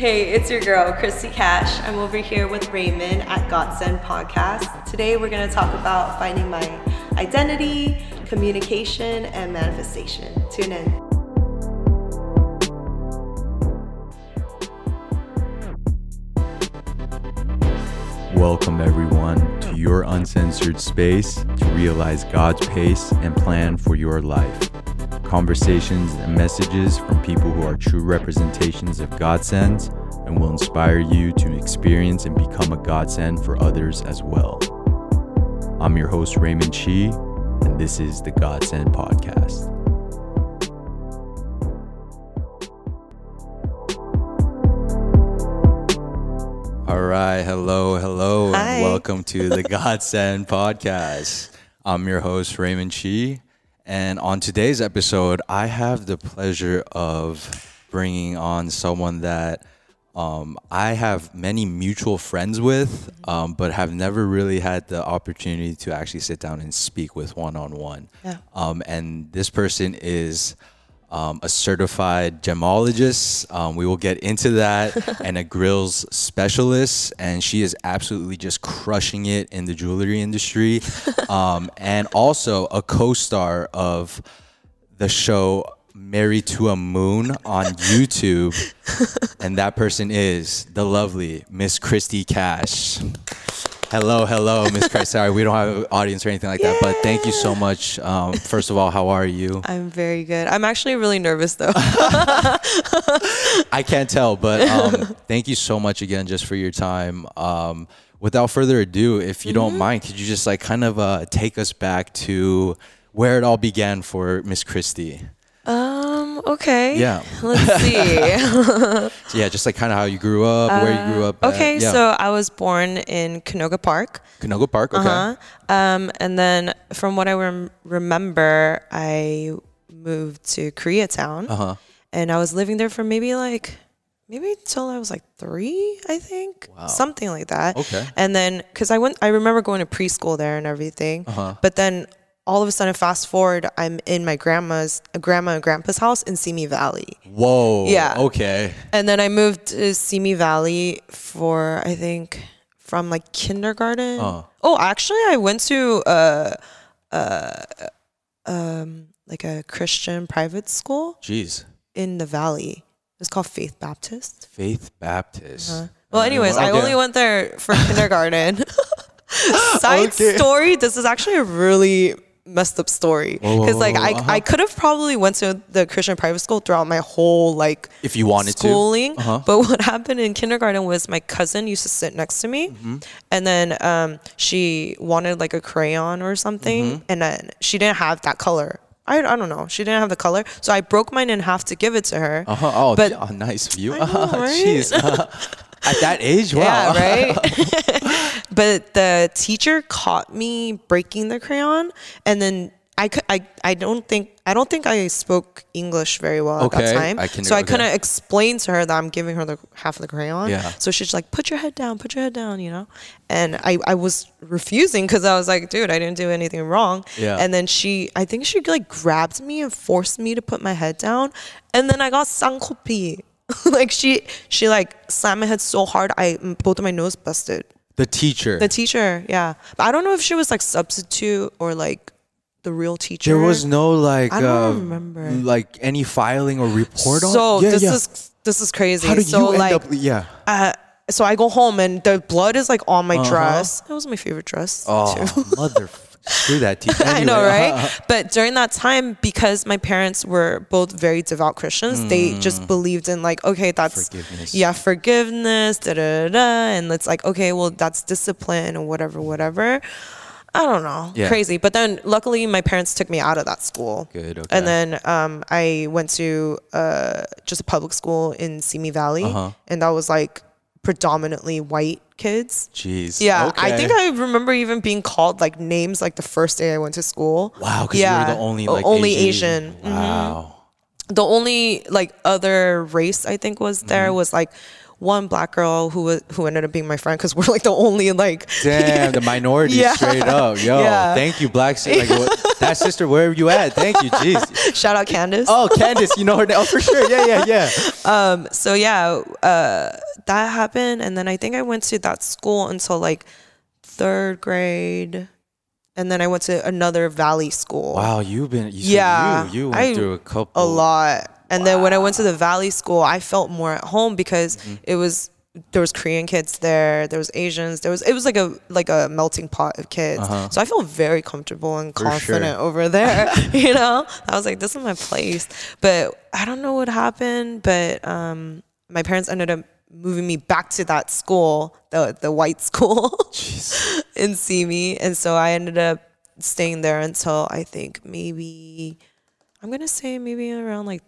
Hey, it's your girl, Christy Cash. I'm over here with Raymond at Godsend Podcast. Today we're going to talk about finding my identity, communication, and manifestation. Tune in. Welcome, everyone, to your uncensored space to realize God's pace and plan for your life. Conversations and messages from people who are true representations of Godsends and will inspire you to experience and become a Godsend for others as well. I'm your host, Raymond Chi, and this is the Godsend Podcast. All right. Hello, hello, Hi. and welcome to the Godsend podcast. I'm your host, Raymond Chi. And on today's episode, I have the pleasure of bringing on someone that um, I have many mutual friends with, um, but have never really had the opportunity to actually sit down and speak with one on one. Um, and this person is um, a certified gemologist. Um, we will get into that, and a grills specialist. And she is absolutely just crushing it in the jewelry industry. Um, and also a co star of the show Married to a Moon on YouTube. and that person is the lovely Miss Christy Cash. Hello, hello, Miss Christ. Sorry, we don't have an audience or anything like that, but thank you so much. Um, first of all, how are you? I'm very good. I'm actually really nervous though. I can't tell, but um, thank you so much again just for your time. Um, without further ado, if you don't mind, could you just like kind of uh, take us back to where it all began for Miss Christy? um, okay. Yeah. Let's see. So, yeah, just like kind of how you grew up, where you grew up. at. okay, yeah. so I was born in Canoga Park. Canoga Park. Okay. Uh-huh. Um, and then from what I rem- remember, I moved to Koreatown. Uh huh. and I was living there for maybe like maybe till I was like three, I think, wow. something like that. Okay. And then because I went, I remember going to preschool there and everything. Uh-huh. But then all of a sudden, fast forward, I'm in my grandma's, grandma and grandpa's house in Simi Valley. Whoa. Yeah. Okay. And then I moved to Simi Valley for I think from like kindergarten. Uh. Oh, actually, I went to uh, uh, um, like a Christian private school Jeez. in the valley. It's called Faith Baptist. Faith Baptist. Uh-huh. Well, anyways, I only went there for kindergarten. Side Okay. story. This is actually a really messed up story because like I, uh-huh. I could have probably went to the Christian private school throughout my whole like If you wanted to. schooling. Uh-huh. But what happened in kindergarten was my cousin used to sit next to me, Mm-hmm. and then um, she wanted like a crayon or something, Mm-hmm. and then she didn't have that color. I, I don't know. She didn't have the color, so I broke mine in half to give it to her. Uh-huh. Oh, But- nice view. Know, right? Jeez. At that age, wow. Yeah, right. but the teacher caught me breaking the crayon, and then I, could, I, I don't think I don't think I spoke English very well okay. at that time. I can, so I okay. couldn't explain to her that I'm giving her the half of the crayon. Yeah. So she's like, put your head down, put your head down, you know? And I, I was refusing because I was like, dude, I didn't do anything wrong. Yeah. And then she I think she like grabbed me and forced me to put my head down. And then I got sankopi. like she, she like slammed my head so hard, I both of my nose busted. The teacher. The teacher, yeah. But I don't know if she was like substitute or like the real teacher. there was no like I don't uh, remember. like any filing or report on So Yeah, this yeah. is this is crazy. how did so you end like up yeah uh, so I go home and the blood is like on my dress. It was my favorite dress oh too. mother screw that teacher I know, right? But during that time, because my parents were both very devout Christians, they just believed in like, okay, that's Mm. Forgiveness. yeah, forgiveness, da da, da, and it's like, okay, well, that's discipline or whatever, whatever. I don't know, Yeah. crazy. But then, luckily, my parents took me out of that school. Good, okay. And then um, I went to uh, just a public school in Simi Valley, Uh-huh. and that was like predominantly white kids. jeez Yeah, I think I remember even being called like names like the first day I went to school. wow because yeah, you were the only like only Asian, Asian. Wow The only like other race I think was there Mm-hmm. was like one black girl who was who ended up being my friend because we're like the only like damn the minority Yeah. straight up yo Yeah. thank you black like that sister, where are you at? Thank you, jeez. Shout out Candace. Oh, Candace, you know her name? Oh, for sure. Yeah, yeah, yeah. Um, so yeah, uh, that happened, and then I think I went to that school until like third grade, and then I went to another Valley school. Wow, you've been. You, Yeah, you, you went I- through a couple. a lot. And then when I went to the Valley School, I felt more at home because Mm-hmm. it was there was Korean kids there, there was Asians, there was it was like a like a melting pot of kids. So I felt very comfortable and Uh-huh. Sure. confident over there. you know, I was like, this is my place. But I don't know what happened, but um, my parents ended up moving me back to that school, the the white school in Simi, and so I ended up staying there until I think maybe I'm gonna say maybe around like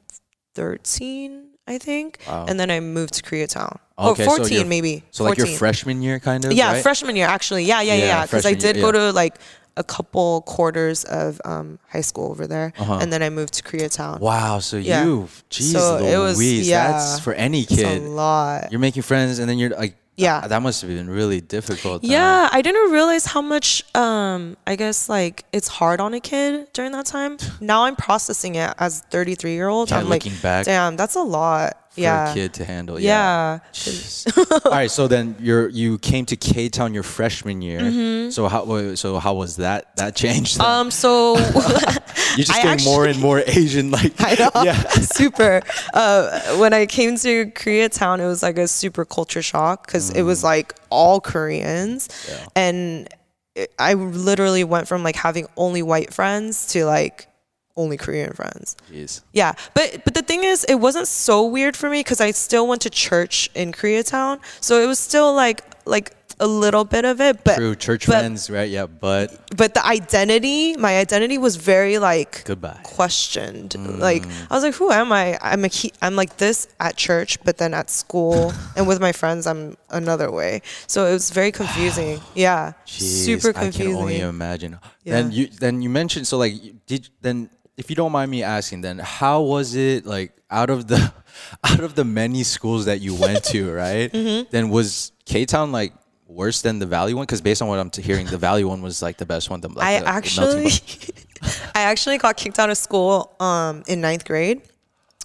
13, I think, and then I moved to Koreatown. Okay, or so 14 you're- maybe. So like your 14. freshman year, kind of. Yeah, right? freshman year actually. Yeah, yeah, Yeah, yeah. Because I freshman year, did go to like a couple quarters of um, high school over there, and then I moved to Koreatown. Uh-huh. Wow. So Yeah. you, jeez, So it was- Louise, yeah. that's for any It's a kid. lot. You're making friends, and then you're like, Yeah. that must have been really difficult. Yeah, I didn't realize how much um I guess like it's hard on a kid during that time. Now I'm processing it as 33 year old. Yeah, I'm like, back. damn, that's a lot. For yeah. a kid to handle. Yeah. Jeez. All right, so then you're you came to K Town your freshman year. So how so how was that that changed? then? Mm-hmm. Um. So you're just I getting more and more Asian like I know. Yeah. super. Uh, when I came to Koreatown, it was like a super culture shock because it was like all Koreans, and it, I literally went from like having only white friends to like only Korean friends. Jeez. Yeah, but but the thing is, it wasn't so weird for me because I still went to church in Koreatown, so it was still like like a little bit of it. But True church but- friends, right? Yeah, but but the identity, my identity was very like goodbye. questioned. Mm. Like I was like, who am I? I'm a he- I'm like this at church, but then at school and with my friends, I'm another way. So it was very confusing. Yeah, Jeez, super confusing. I can only imagine. Yeah. Then you then you mentioned so like did then if you don't mind me asking then how was it like out of the out of the many schools that you went to right Mm-hmm. then was K Town like worse than the Valley one because based on what I'm hearing the Valley one was like the best one. The, like, I the- the actually, pot. I actually got kicked out of school um, in ninth grade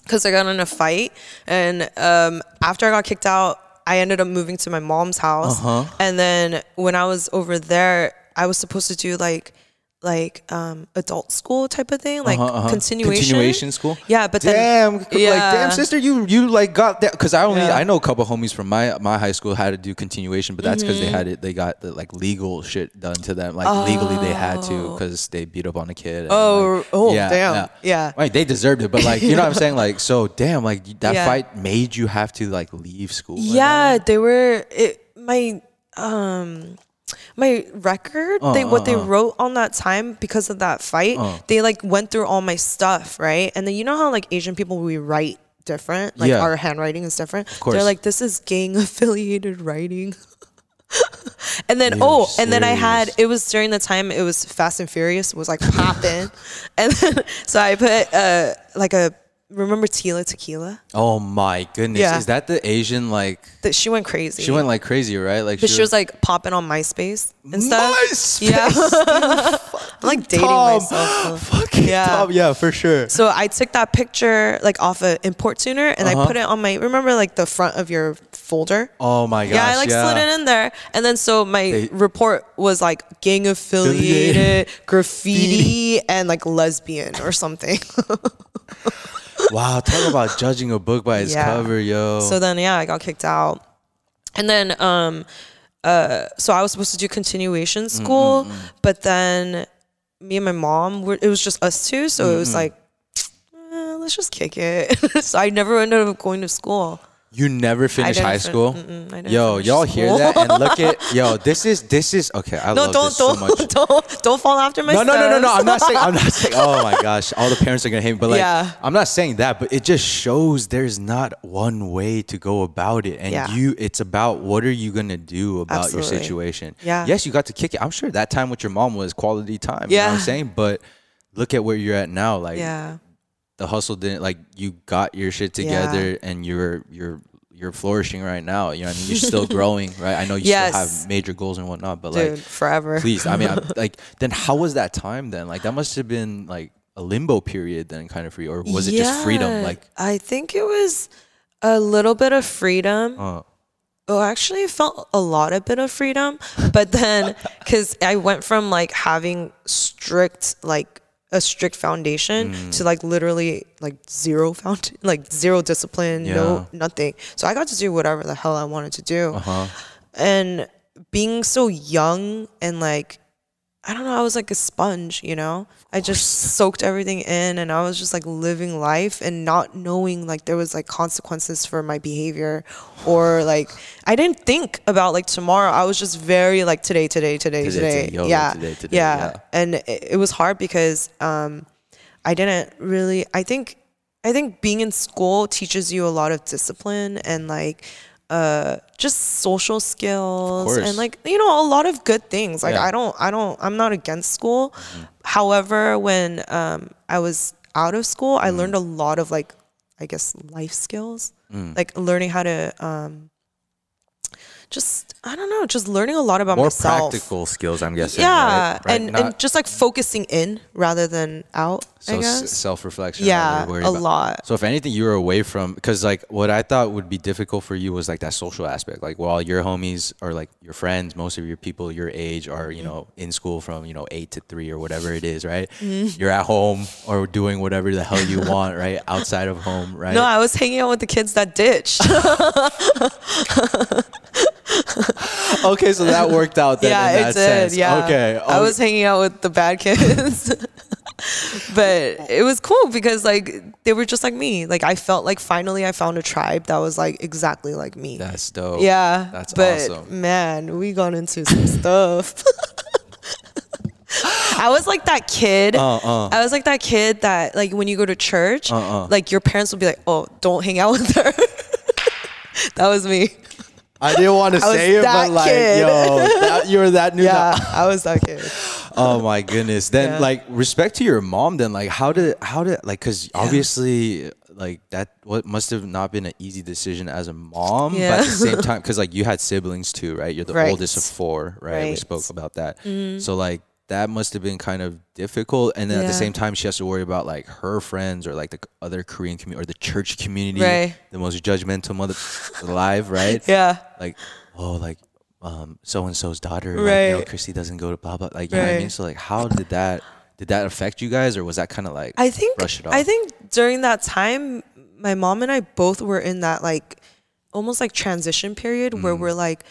because I got in a fight, and um, after I got kicked out, I ended up moving to my mom's house, Uh-huh. and then when I was over there, I was supposed to do like like um adult school type of thing like Uh-huh, uh-huh. continuation continuation school. yeah but then damn, like damn sister, you you like got that because I only Yeah. I know a couple homies from my my high school had to do continuation, but that's because they had it they got the like legal shit done to them like legally they had to because they beat up on a kid. and, Oh, like, oh, damn. Yeah. Like they deserved it, but like you know what I'm saying, like so damn, like that Yeah. fight made you have to like leave school. like yeah they were it my um my record they what they uh, uh, uh. wrote on that time because of that fight they like went through all my stuff right? And then you know how like asian people we write different like Yeah. our handwriting is different? Course. they're like this is gang affiliated writing. And then You're oh and then i had it was during the time it was fast and furious was like popping. And then so i put uh like a remember tila tequila Oh my goodness, Yeah. is that the Asian like? that she went crazy She went like crazy, right? Like But she was like popping on MySpace and stuff. MySpace, Yeah. I'm like dating Tom. myself. fucking Yeah. top, yeah, for sure. So I took that picture like off a import tuner and Uh-huh. I put it on my remember like the front of your folder. Oh my gosh, yeah, I like slid it in there, and then so my They- report was like gang affiliated, graffiti, and like lesbian or something. Wow, talk about judging a book by its Yeah. cover, yo. So then yeah, I got kicked out. And then um uh so I was supposed to do continuation school, but then me and my mom were it was just us two, so it was like eh, let's just kick it. so I never ended up going to school. You never finished high fin- school. Yo, y'all hear school. that? And look at yo. This is this is okay. I No, love don't this so much. don't don't don't fall after my No, no, no, no, no. I'm not saying. I'm not saying. Oh my gosh, all the parents are gonna hate me. But like, Yeah. I'm not saying that. But it just shows there's not one way to go about it, and Yeah. you. It's about what are you gonna do about your situation. Yeah. Yes, you got to kick it. I'm sure that time with your mom was quality time. You know what I'm saying? But look at where you're at now. Like Yeah. The hustle didn't like you got your shit together and you're you're you're flourishing right now. You know, what I mean, you're still growing, right? I know you Yes. still have major goals and whatnot, but Dude, like, forever. please, I mean, I'm, like, then how was that time then? Like, that must have been like a limbo period then, kind of for you, or was it just freedom? Like, I think it was a little bit of freedom. uh, Oh, actually, it felt a lot of bit of freedom, but then because I went from like having strict like a strict foundation Mm. to like literally like zero found like zero discipline, no nothing. So I got to do whatever the hell I wanted to do, uh-huh. and being so young and like I don't know, I was like a sponge, you know? I just soaked everything in and I was just like living life and not knowing like there was like consequences for my behavior or like I didn't think about like tomorrow. I was just very like today, today, today, Today, today. yeah. today, today, yeah. yeah. And it, it was hard because um I didn't really I think I think being in school teaches you a lot of discipline and like uh just social skills and like you know a lot of good things like Yeah. i don't i don't i'm not against school however when um i was out of school i learned a lot of like i guess life skills like learning how to um just i don't know just learning a lot about more myself practical skills, I'm guessing. yeah right? Right? and Not- and just like focusing in rather than out so self reflection. Yeah, a lot. So if anything, you were away from because like what I thought would be difficult for you was like that social aspect. Like while your homies or like your friends, most of your people your age are you know in school from you know eight to three or whatever it is, right? Mm-hmm. You're at home or doing whatever the hell you want, right? Outside of home, right? no i was hanging out with the kids that ditched okay, so that worked out. Then yeah, in that it did. sense. Yeah. Okay. I Oh, was hanging out with the bad kids. but it was cool because like they were just like me. Like I felt like finally I found a tribe that was like exactly like me. That's dope. yeah. That's but awesome. man, we got into some stuff. I was like that kid. Uh, uh. I was like that kid that like when you go to church, Uh, like your parents will be like, "Oh, don't hang out with her." that was me. I didn't want to say it, but like, kid. yo, that, you were that new. Yeah, I was that kid. Oh my goodness. Then Yeah. like respect to your mom then like how did how did like cuz obviously like that what must have not been an easy decision as a mom but at the same time cuz like you had siblings too, right? You're the Right. oldest of 4, right? We Right. Mm-hmm. spoke about that. So like that must have been kind of difficult and then at the same time she has to worry about like her friends or like the other Korean community or the church community, Right. the most judgmental mother alive, right? Yeah. like oh like um so and so's daughter like, you know Right. Chrissy doesn't go to blah blah like you know what I mean so like how did that did that affect you guys or was that kind of like I think brush it off I think during that time, my mom and I both were in that like almost like transition period where Mm. we're like,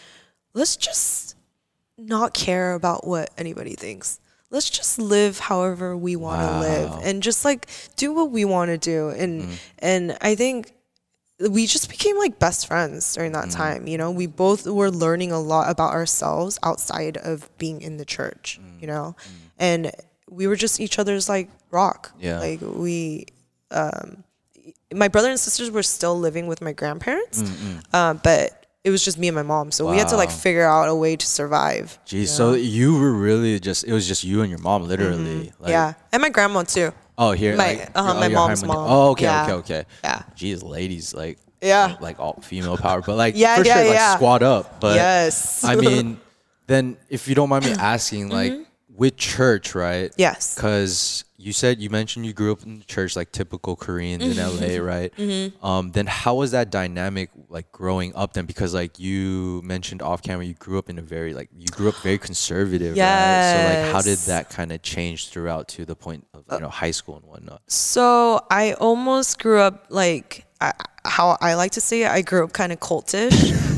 let's just not care about what anybody thinks. Let's just live however we want to live and just like do what we want to do. And Mm. and I think we just became like best friends during Mm. that time. You know, we both were learning a lot about ourselves outside of being in the church, Mm. you know, and we were just each other's like rock. Yeah. Like we, um, my brother and sisters were still living with my grandparents, um, but it was just me and my mom. So we had to like Wow. figure out a way to survive. Geez, so you were really just it was just you and your mom literally like Mm-hmm. yeah. And my grandma too. oh here My- like, uh-huh, oh, my your mom's harmony- mom. oh okay Yeah. okay okay Yeah. Geez, ladies like Yeah. like all female power but like Yeah, for yeah, sure like yeah. squat up but yes. I mean then if you don't mind me asking like with church right Mm-hmm. yes. Because you said you mentioned you grew up in church, like typical Koreans in Mm-hmm. LA, right? Um, then how was that dynamic like growing up then? Because like you mentioned off camera, you grew up in a very like you grew up very conservative, right? So like how did that kind of change throughout to the point of you know high school and whatnot? So I almost grew up like I, how I like to say it. I grew up kind of cultish.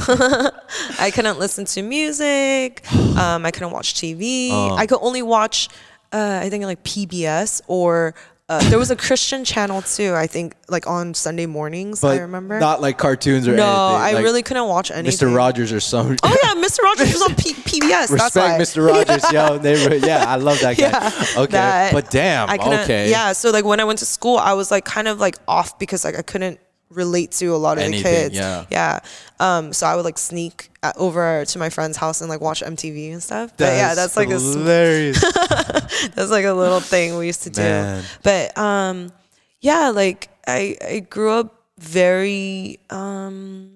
I couldn't listen to music. Um, I couldn't watch TV. Uh. I could only watch, uh, I think like PBS or uh, there was a Christian channel too. I think like on Sunday mornings. I remember. not like cartoons or no, anything. I like really couldn't watch anything. Mr. Rogers or some. Oh yeah, Mr. Rogers was on P- PBS. Respect Mr. Rogers, yo. They yeah, I love that guy. Yeah, okay, that- but damn, okay, Yeah, so like when I went to school, I was like kind of like off because like I couldn't relate to a lot of Anything, the kids. yeah. Yeah. Um. So I would like sneak over to my friend's house and like watch MTV and stuff. But yeah, that's like a sm- that's like a little thing we used to do. Man. But um, yeah, like I I grew up very um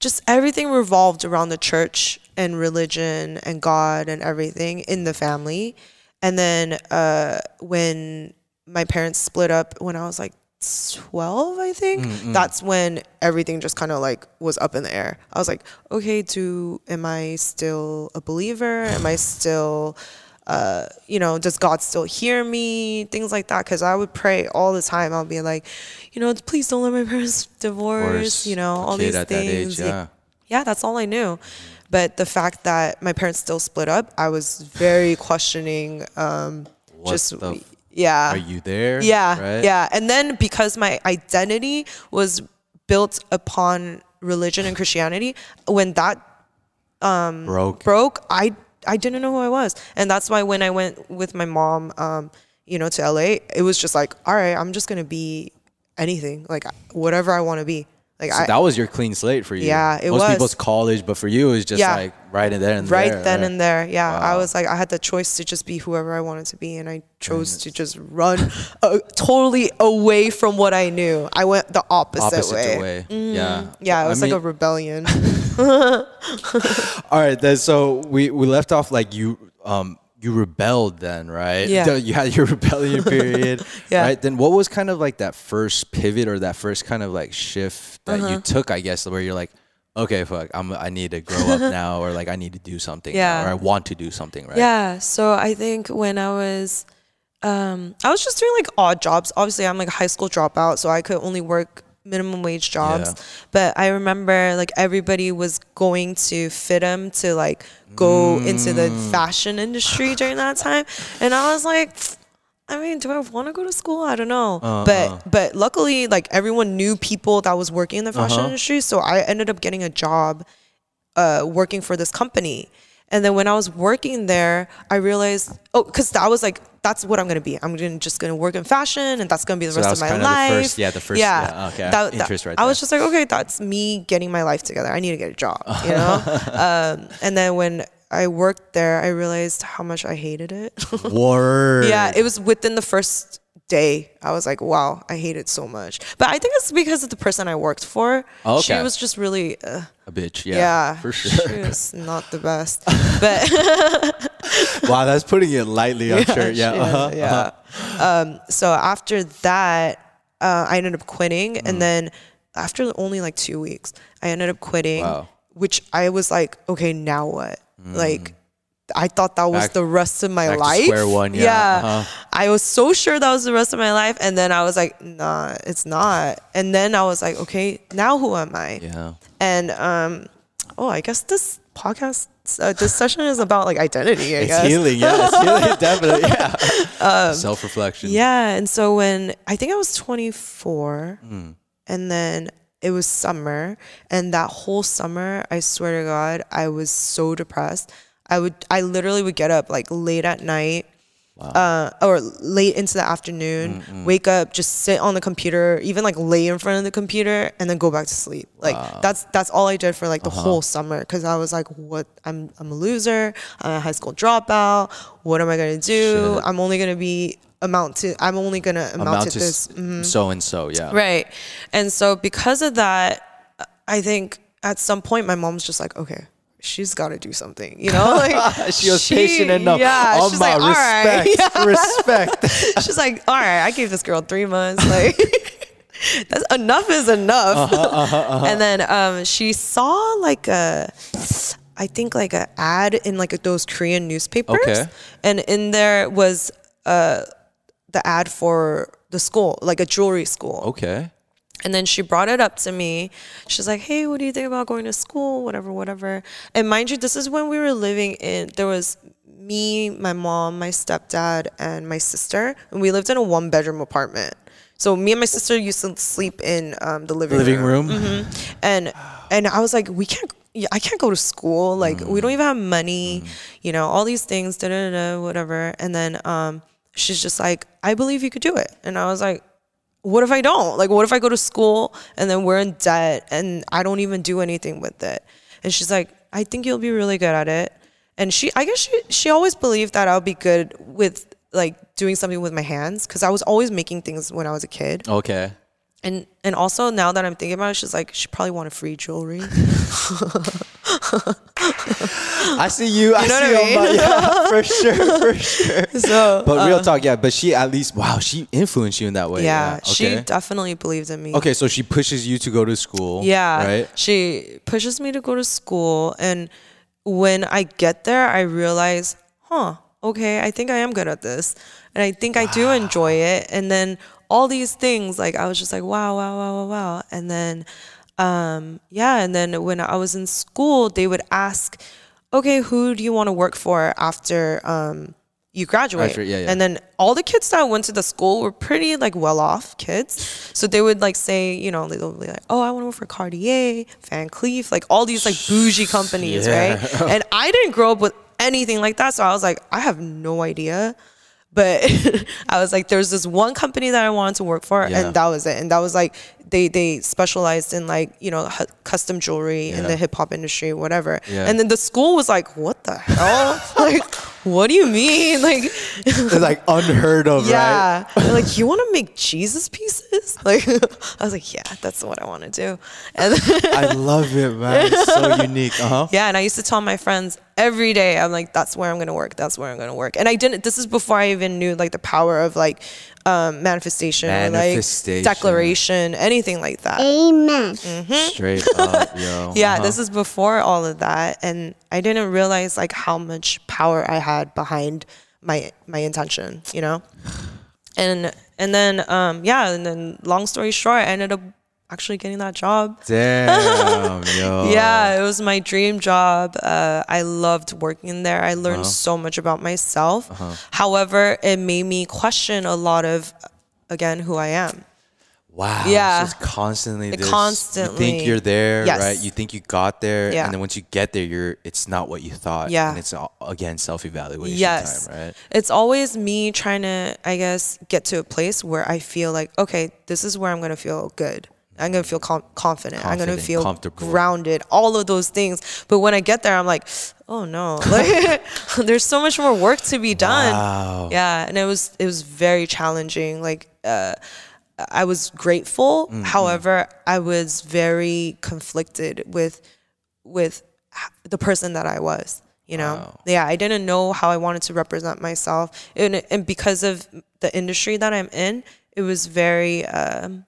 just everything revolved around the church and religion and God and everything in the family. And then uh, when my parents split up when I was like 12, I think, Mm, that's when everything just kind of like was up in the air. I was like, okay, do am I still a believer? Am I still uh, you know, does God still hear me? Things like that. Cause I would pray all the time. I'll be like, you know, please don't let my parents divorce, you know, all these that age, things. yeah. yeah, that's all I knew. But the fact that my parents still split up, I was very questioning. Um, What just yeah, Are you there? yeah, Right? yeah. And then because my identity was built upon religion and Christianity, when that Broke. broke, I I didn't know who I was, and that's why when I went with my mom, um, you know, to LA, it was just like, all right, I'm just gonna be anything, like whatever I want to be. Like So I, that was your clean slate for you. Yeah, it Most was. people's college, but for you, it was just Yeah. like right in there and right there. then right? and there, yeah, I was like, I had the choice to just be whoever I wanted to be, and I chose to just run uh, totally away from what I knew. I went the opposite, Opposite way. way. Mhm. Yeah. Yeah, it I was like a rebellion. All right, then so we we left off like you um you rebelled then, right? Yeah. You had your rebellion period, Yeah. right? Then what was kind of like that first pivot or that first kind of like shift that Uh-huh. you took, I guess, where you're like, okay, fuck, I'm I need to grow up now, or like I need to do something, now, Yeah. or I want to do something, right? Yeah. So I think when I was, um, I was just doing like odd jobs. Obviously, I'm like a high school dropout, so I could only work minimum wage jobs. Yeah. But I remember like everybody was going to FIDM to like go into the Mm. fashion industry during that time, and I was like. I mean, do I want to go to school? I don't know. Uh-uh. But but luckily, like everyone knew people that was working in the fashion Uh-huh. industry, so I ended up getting a job uh, working for this company. And then when I was working there, I realized, oh, because that was like, that's what I'm gonna be. I'm gonna, just gonna work in fashion, and that's gonna be the So rest of my kinda the life. first- yeah, the first- yeah, okay, That, that- interest right I was just like, okay, that's me getting my life together. I need to get a job, you know. um, and then when I worked there, I realized how much I hated it. Word. yeah, it was within the first day. I was like, wow, I hate it so much. But I think it's because of the person I worked for. okay. She was just really. Uh, a bitch. Yeah, yeah, for She sure. was not the best, but wow, that's putting it lightly. I'm sure. Yeah. uh-huh, yeah. Um, so after that, uh, I ended up quitting, Mm. and then after only like two weeks, I ended up quitting. Wow. Which I was like, okay, now what? Like. I thought that was Mm. Back- the rest of my life. square one, yeah, uh-huh. I was so sure that was the rest of my life, and then I was like, nah, it's not. And then I was like, okay, now who am I? Yeah. And um, oh, I guess this podcast, uh, this session is about like identity. I It's guess. healing. Yeah. It's healing. Definitely. Yeah. Self reflection. Um, Yeah, and so when I think I was 24, and then it was summer, and that whole summer, I swear to God, I was so depressed. I would, I literally would get up like late at night. Uh, or late into the afternoon, wake up, just sit on the computer, even like lay in front of the computer, and then go back to sleep. Like that's that's all I did for like the whole summer because I was like, what? I'm I'm a loser. I'm a high school dropout. What am I gonna do? Shit. I'm only gonna be amount to. I'm only gonna amount, Amount to to this. Mm-hmm. so and so. Yeah. Right. And so because of that, I think at some point my mom's just like, okay, she's got to do something, you know? Like she was patient enough. Yeah. Oh she's my like, all right. respect. Respect. She's like, all right, I gave this girl three months. Like, that's enough is enough. Uh-huh, And then um, she saw like a, I think like a ad in like those Korean newspapers. Okay. And in there was uh, the ad for the school, like a jewelry school. Okay. And then she brought it up to me. She's like, "Hey, what do you think about going to school? Whatever, whatever." And mind you, this is when we were living in. There was me, my mom, my stepdad, and my sister, and we lived in a one-bedroom apartment. So me and my sister used to sleep in um, the living, Living room. room. And and I was like, we can't. yeah, I can't go to school. Like we don't even have money. You know, all these things. Da da da. Whatever. And then um, she's just like, I believe you could do it. And I was like, what if I don't? Like, what if I go to school and then we're in debt and I don't even do anything with it? And she's like, I think you'll be really good at it. And she, I guess she, she always believed that I'll be good with like doing something with my hands because I was always making things when I was a kid. Okay. And and also now that I'm thinking about it, she's like she probably wanted free jewelry. I see you. I know see I you my, mean? yeah, for sure, for sure. so, But real uh, talk, yeah. But she at least, wow, she influenced you in that way. yeah, she Okay. definitely believed in me. okay, so she pushes you to go to school. Yeah. Right. She pushes me to go to school. And when I get there, I realize, huh, okay, I think I am good at this. And I think I do enjoy it. And then all these things, like, I was just like, wow, wow, wow, wow, wow. And then, um, yeah. And then when I was in school, they would ask, okay, who do you want to work for after, um, you graduate. Graduate, yeah, yeah. And then all the kids that went to the school were pretty like well off kids. So they would like say, you know, they'll be like, oh, I want to work for Cartier, Van Cleef, like all these like bougie companies, Yeah. right? And I didn't grow up with anything like that. So I was like, I have no idea. But I was like, there's this one company that I wanted to work for, Yeah. and that was it. And that was like, they they specialized in like you know hu- custom jewelry in the hip hop industry, whatever. Yeah. And then the school was like, what the hell? like, what do you mean? Like, It's like unheard of, right? yeah. Like, you want to make Jesus pieces? Like, I was like, yeah, that's what I want to do. And I love it, man. It's so unique. Uh huh. yeah, and I used to tell my friends every day, I'm like, that's where I'm gonna work. That's where I'm gonna work. And I didn't. This is before I even knew like the power of like um, manifestation, or like declaration, anything like that. Amen. Straight up, yo. Yeah, Uh-huh. this is before all of that, and I didn't realize like how much power I had behind my my intention, you know. And and then um yeah, and then long story short, I ended up actually getting that job. Damn, yo. Yeah, it was my dream job. Uh, I loved working there. I learned Uh-huh. so much about myself. However, it made me question a lot of, again, who I am. Wow. Yeah. It's just constantly. It This, You think you're there, Yes. right? You think you got there, Yeah. and then once you get there, you're. It's not what you thought. Yeah. And it's again self-evaluation Yes. time, right? It's always me trying to, I guess, get to a place where I feel like, okay, this is where I'm going to feel good. I'm going to feel com- confident. I'm going to feel grounded, all of those things. But when I get there, I'm like, oh no, like, there's so much more work to be done. Wow. Yeah. And it was, it was very challenging. Like, uh, I was grateful. Mm-hmm. However, I was very conflicted with, with the person that I was. You know, Wow. yeah, I didn't know how I wanted to represent myself, and and because of the industry that I'm in, it was very, um,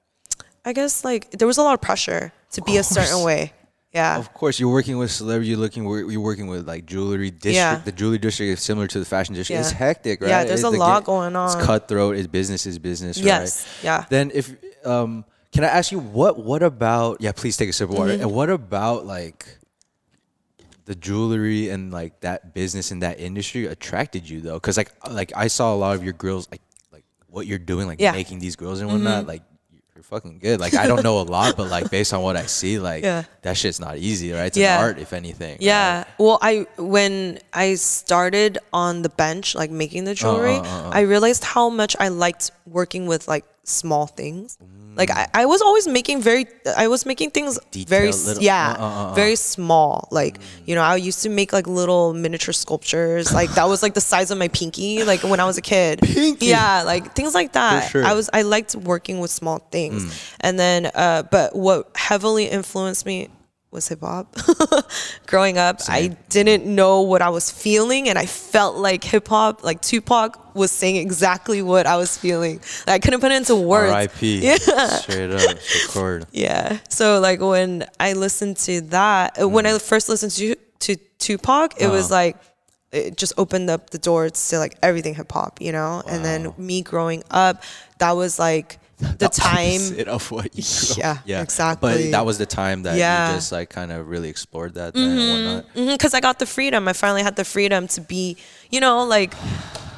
I guess, like there was a lot of pressure to be a certain way. Yeah, Of course, you're working with celebrity. You're looking. You're working with like jewelry district. Yeah. The jewelry district is similar to the fashion district. It's hectic, right? Yeah, there's It's a the lot going on. It's cutthroat. It's business is business, Yes, right? yeah. Then if um, can I ask you what what about? Yeah, please take a sip of water. Mm-hmm. And what about like the jewelry and like that business and that industry attracted you though? Because like like I saw a lot of your girls like like what you're doing like Yeah. Mm-hmm. making these girls and whatnot like. You're fucking good. Like I don't know a lot, but like based on what I see, like Yeah. that shit's not easy, right? It's Yeah. an art, if anything. right? Yeah. Well, I when I started on the bench, like making the jewelry, uh, I realized how much I liked working with like small things. Like Mm. I, I was always making very I was making things very little- yeah uh, uh, uh, uh. very small. Like you know I used to make like little miniature sculptures. Like that was like the size of my pinky. Like when I was a kid. Pinky. Yeah, like things like that. sure. I was I liked working with small things, and then uh, but what heavily influenced me was hip hop. Growing up, I didn't know what I was feeling, and I felt like hip hop, like Tupac, was saying exactly what I was feeling. Like, I couldn't put it into words. R.I.P. Yeah. Straight up, record. Yeah. So like when I listened to that, uh when I first listened to to Tupac, it was like it just opened up the doors to like everything hip hop, you know. And then me growing up, that was like the time. of what you grew up- Yeah, exactly. But that was the time that Yeah. you just like kind of really explored that and mm-hmm, whatnot. Mm-hmm, because I got the freedom. I finally had the freedom to be, you know, like,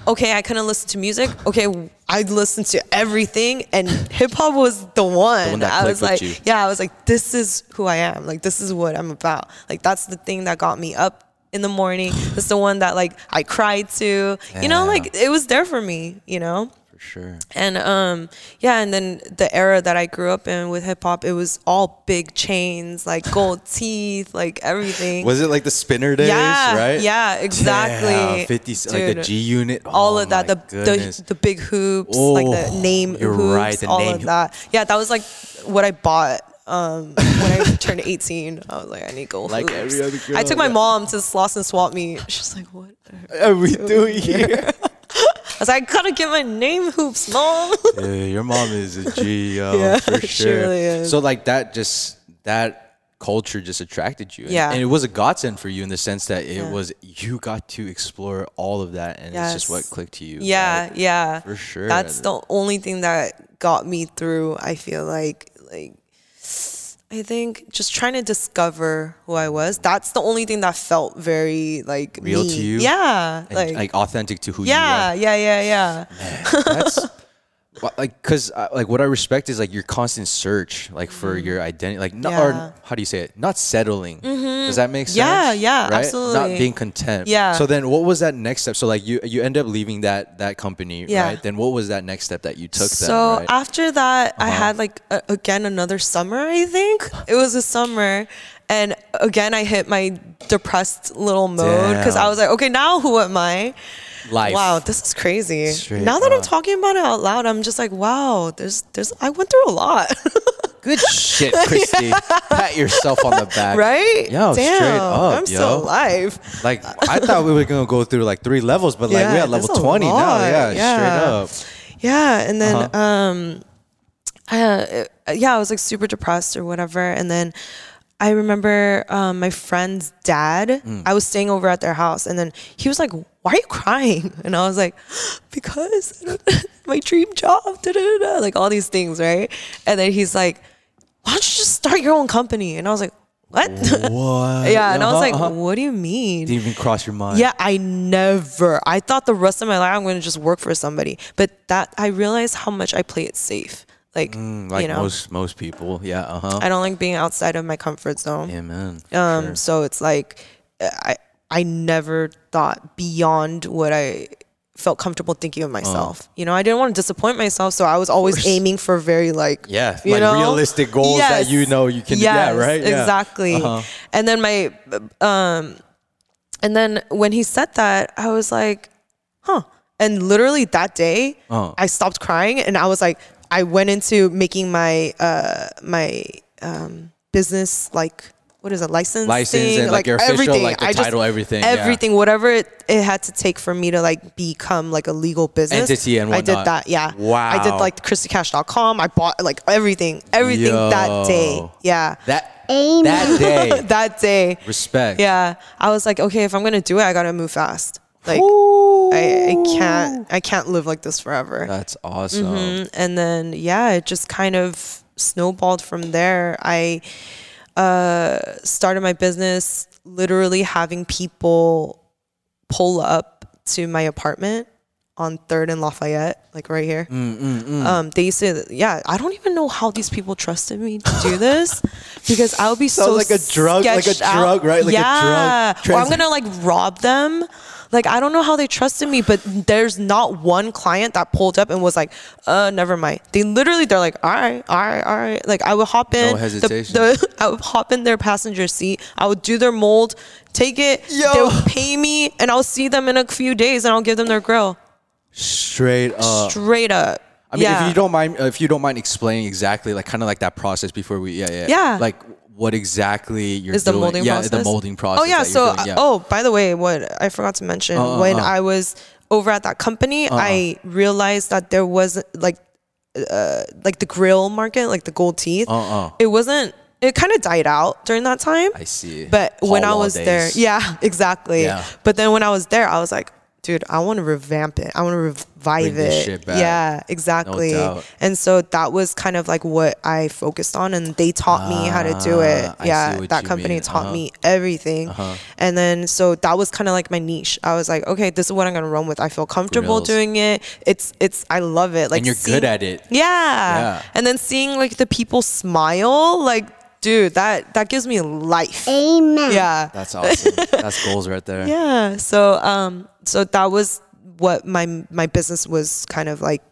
okay, I couldn't listen to music. Okay, I listened to everything, and hip hop was the one. one that I was like, yeah, I was like, this is who I am. Like, this is what I'm about. Like, that's the thing that got me up in the morning. It's the one that like I cried to. You know, like it was there for me. You know. Sure. And um yeah, and then the era that I grew up in with hip hop, it was all big chains, like gold teeth, like everything. Was it like the spinner days, yeah, right? Yeah, exactly. Damn, 50 like the G unit. all Oh of that, the, the the big hoops, like the Oh, name you're hoops, right, the all name of that. Yeah, that was like what I bought um, when I turned 18. I was like, I need gold Like hoops. every other girl, I took my mom to Slauson Swap Meet. She's like, what? are we doing here? I was like, I gotta get my name hoops, mom. yeah, your mom is a G, yo, Yeah, for she sure. really is. So like that just that culture just attracted you. And- Yeah. And it was a godsend for you in the sense that it Yeah. was you got to explore all of that and it's just what clicked to you. Yeah, right? yeah. For sure. That's the only thing that got me through. I feel like like I think just trying to discover who I was. That's the only thing that felt very like Real me. to you? Yeah, like, like, authentic to who yeah, you are. yeah, yeah, yeah. yeah. That's like because like what I respect is like your constant search like for your identity like not Mm-hmm. Yeah. or how do you say it not settling does that make sense Yeah, yeah, right? not being content Yeah. so then what was that next step so like you you end up leaving that that company Yeah. right then what was that next step that you took So then right? after that, I Uh-huh. had like a, again another summer. I think it was a summer, and again I hit my depressed little mode because I was like, okay, now who am I? Life Wow, this is crazy. Straight now that I'm talking about it out loud, I'm just like, wow, there's there's I went through a lot. good shit Christy pat yourself on the back right? Yo, Damn, straight up, I'm still alive. like I thought we were gonna go through like three levels but like we Yeah, at level a 20 now yeah, Yeah. straight up Yeah, and then Uh-huh. um, uh, yeah, I was like super depressed or whatever, and then. I remember um, my friend's dad. Mm. I was staying over at their house, and then he was like, "Why are you crying?" And I was like, "Because my dream job." Da, da, da, da," like all these things, right? And then he's like, "Why don't you just start your own company?" And I was like, "What?" what yeah, and I was Uh-huh, like, uh-huh. "What do you mean?" didn't even cross your mind Yeah, I never. I thought the rest of my life I'm going to just work for somebody, but that I realized how much I play it safe. Like, Mm, like you know, most most people yeah uh-huh I don't like being outside of my comfort zone. Amen. Um, Sure. so it's like I I never thought beyond what I felt comfortable thinking of myself. You know, I didn't want to disappoint myself, so I was always aiming for very like Yeah, you like know? realistic goals that you know you can- yeah, right? Yeah. Exactly. Uh-huh. And then my um and then when he said that, I was like, huh. And literally that day, Uh-huh. I stopped crying and I was like, I went into making my uh my um business like what is it license License thing? and, like, your official, like, the I just- title, everything, yeah. everything whatever it, it had to take for me to like become like a legal business. Entity and I did that yeah. Wow I did like ChristyCash.com I bought like everything everything that day yeah. That that day. that day. Respect. yeah. I was like okay if i'm gonna do it i gotta move fast like I, I can't i can't live like this forever. That's awesome. Mm, and then yeah it just kind of snowballed from there. I uh started my business literally having people pull up to my apartment on third and lafayette like right here Mm, um they used to yeah i don't even know how these people trusted me to do this because i would be so Sounds like a drug- like a sketched out. drug, right? Like a drug yeah or i'm gonna like rob them like i don't know how they trusted me but there's not one client that pulled up and was like uh never mind they literally they're like all right all right all right like i would hop in No hesitation. the, i would hop in their passenger seat i would do their mold take it Yo. they would pay me and i'll see them in a few days and i'll give them their grill Straight up. straight up I mean, yeah. if you don't mind, if you don't mind explaining exactly, like kind of like that process before we, yeah, yeah, Yeah. like what exactly you're is the doing. molding yeah, process. the molding process. Oh yeah. So yeah. uh, oh, by the way, what I forgot to mention Uh, uh, when uh. I was over at that company, I realized that there was like, uh, like the grill market, like the gold teeth. Uh, uh. It wasn't. It kind of died out during that time. I see. But when I was there, yeah, exactly. Yeah. But then when I was there, I was like, dude, I want to revamp it. I want to revive Bring it. Yeah, exactly. doubt. and so that was kind of like what I focused on, and they taught me how to do it. Ah, I yeah, that company mean. taught Uh-huh. me everything. And then so that was kind of like my niche. I was like, okay, this is what I'm gonna run with. I feel comfortable Grills. doing it. It's it's I love it. Like and you're seeing- good at it. yeah. Yeah. And then seeing like the people smile, like dude, that that gives me life. Amen. Yeah. That's awesome. That's goals right there. Yeah. So um so that was what my my business was kind of like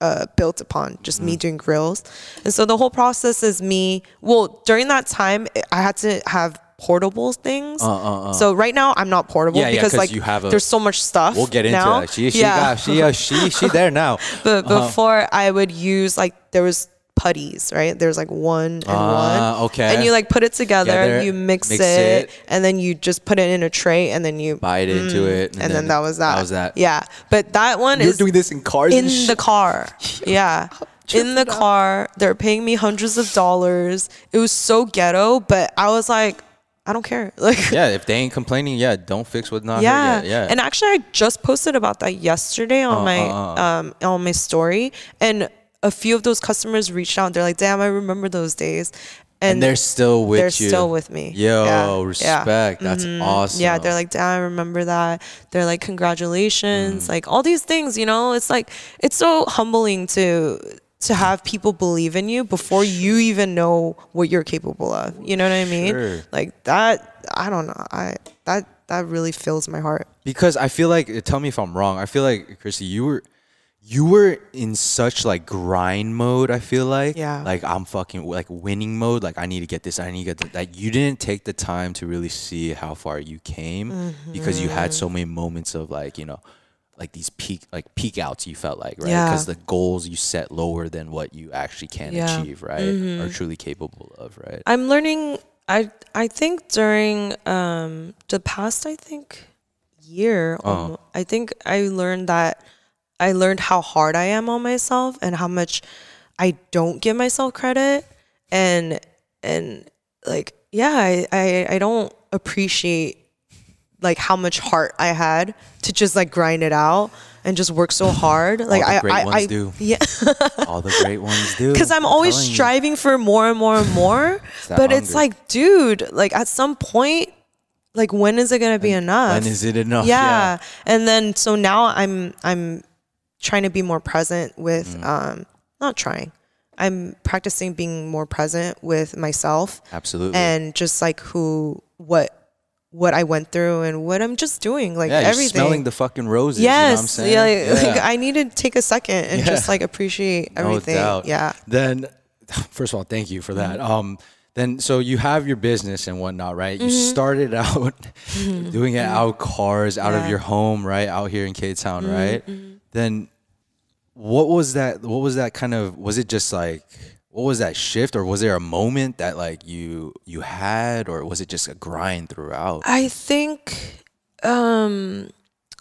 uh, built upon just me doing grills. And so the whole process is me. Well, during that time, I had to have portable things. Uh, uh, uh. So right now I'm not portable Yeah, yeah, like you have a- there's so much stuff. We'll get into now. that. She she yeah. got she uh, she she there now. But before I would use like there was putties, right? There's like one and Ah, one. okay. And you like put it together, Together, you mix, mix it, it. and then you just put it in a tray, and then you Bite into it, Mm. and, then, that was that. That was that. Yeah, but that one You're is doing this in cars in the car. Yeah. In the car, they're paying me hundreds of dollars. It was so ghetto, but I was like, I don't care. Like, Yeah, if they ain't complaining, yeah, don't fix what's not yeah. yeah, yeah. And actually, I just posted about that yesterday on Uh, my uh, uh. um on my story, and a few of those customers reached out. They're like, "Damn, I remember those days." and they're still with they're you. still with me. Yo, Yeah, yeah. respect. That's Mhm. awesome. Yeah, they're like, "Damn, I remember that." They're like, "Congratulations!" Mm. Like all these things, you know. It's like it's so humbling to to have people believe in you before you even know what you're capable of. You know what I mean? Sure. Like that. I don't know. I that that really fills my heart. because I feel like tell me if I'm wrong. I feel like Christy, you were you were in such like grind mode. I feel like Yeah. like I'm fucking like winning mode. Like I need to get this. I need to get that. That you didn't take the time to really see how far you came because you had so many moments of like you know. Like these peak, like peak outs, you felt like, right? Yeah. Because the goals you set lower than what you actually can Yeah. achieve, right? are truly capable of, right? I'm learning. I I think during um the past I think year, Uh-huh. I think I learned that I learned how hard I am on myself and how much I don't give myself credit and and like yeah I I, I don't appreciate like how much heart I had to just like grind it out and just work so hard like the I great I, ones I do. yeah All the great ones do. because I'm always telling you. striving for more and more and more. that but it's like, dude, like at some point, like when is it gonna be enough? When is it enough? Yeah. And then so now I'm I'm trying to be more present with Mm. um not trying. I'm practicing being more present with myself Absolutely. and just like who what what I went through and what I'm just doing, like yeah, everything. smelling the fucking roses. yes, you know what I'm saying? yeah, like, like, I need to take a second and Yeah. just like appreciate everything. No doubt. Yeah. Then, first of all, thank you for that. Mm-hmm. Um, then so you have your business and whatnot, right? You Mm-hmm. started out doing it out cars, out of Yeah. Mm-hmm. your home, right? Out here in K Town, right? Then, what was that? What was that kind of? Was it just like? What was that shift, or was there a moment that like you you had, or was it just a grind throughout? I think um,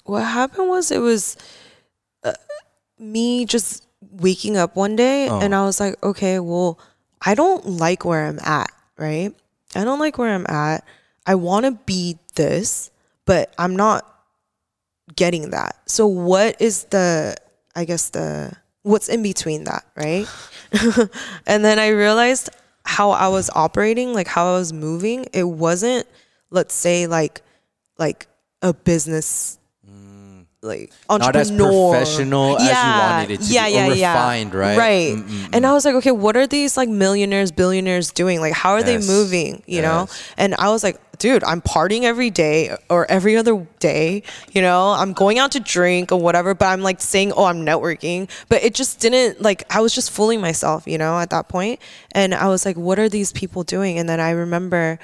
what happened was it was uh, me just waking up one day Oh. and I was like, okay, well, I don't like where I'm at, right? I don't like where I'm at. I want to be this, but I'm not getting that. So what is the I guess the what's in between that, right? and then I realized how I was operating, like how I was moving. It wasn't, let's say, like like a business like Mm. Not as entrepreneur. professional as you wanted it to be, yeah, or yeah, yeah. refined, right? Mm, Right. And I was like, okay, what are these like millionaires, billionaires doing? Like, how are Yes. they moving? You know? And I was like, dude, I'm partying every day or every other day. You know, I'm going out to drink or whatever, but I'm like saying, oh, I'm networking. But it just didn't like, I was just fooling myself, you know, at that point. And I was like, what are these people doing? And then I remember,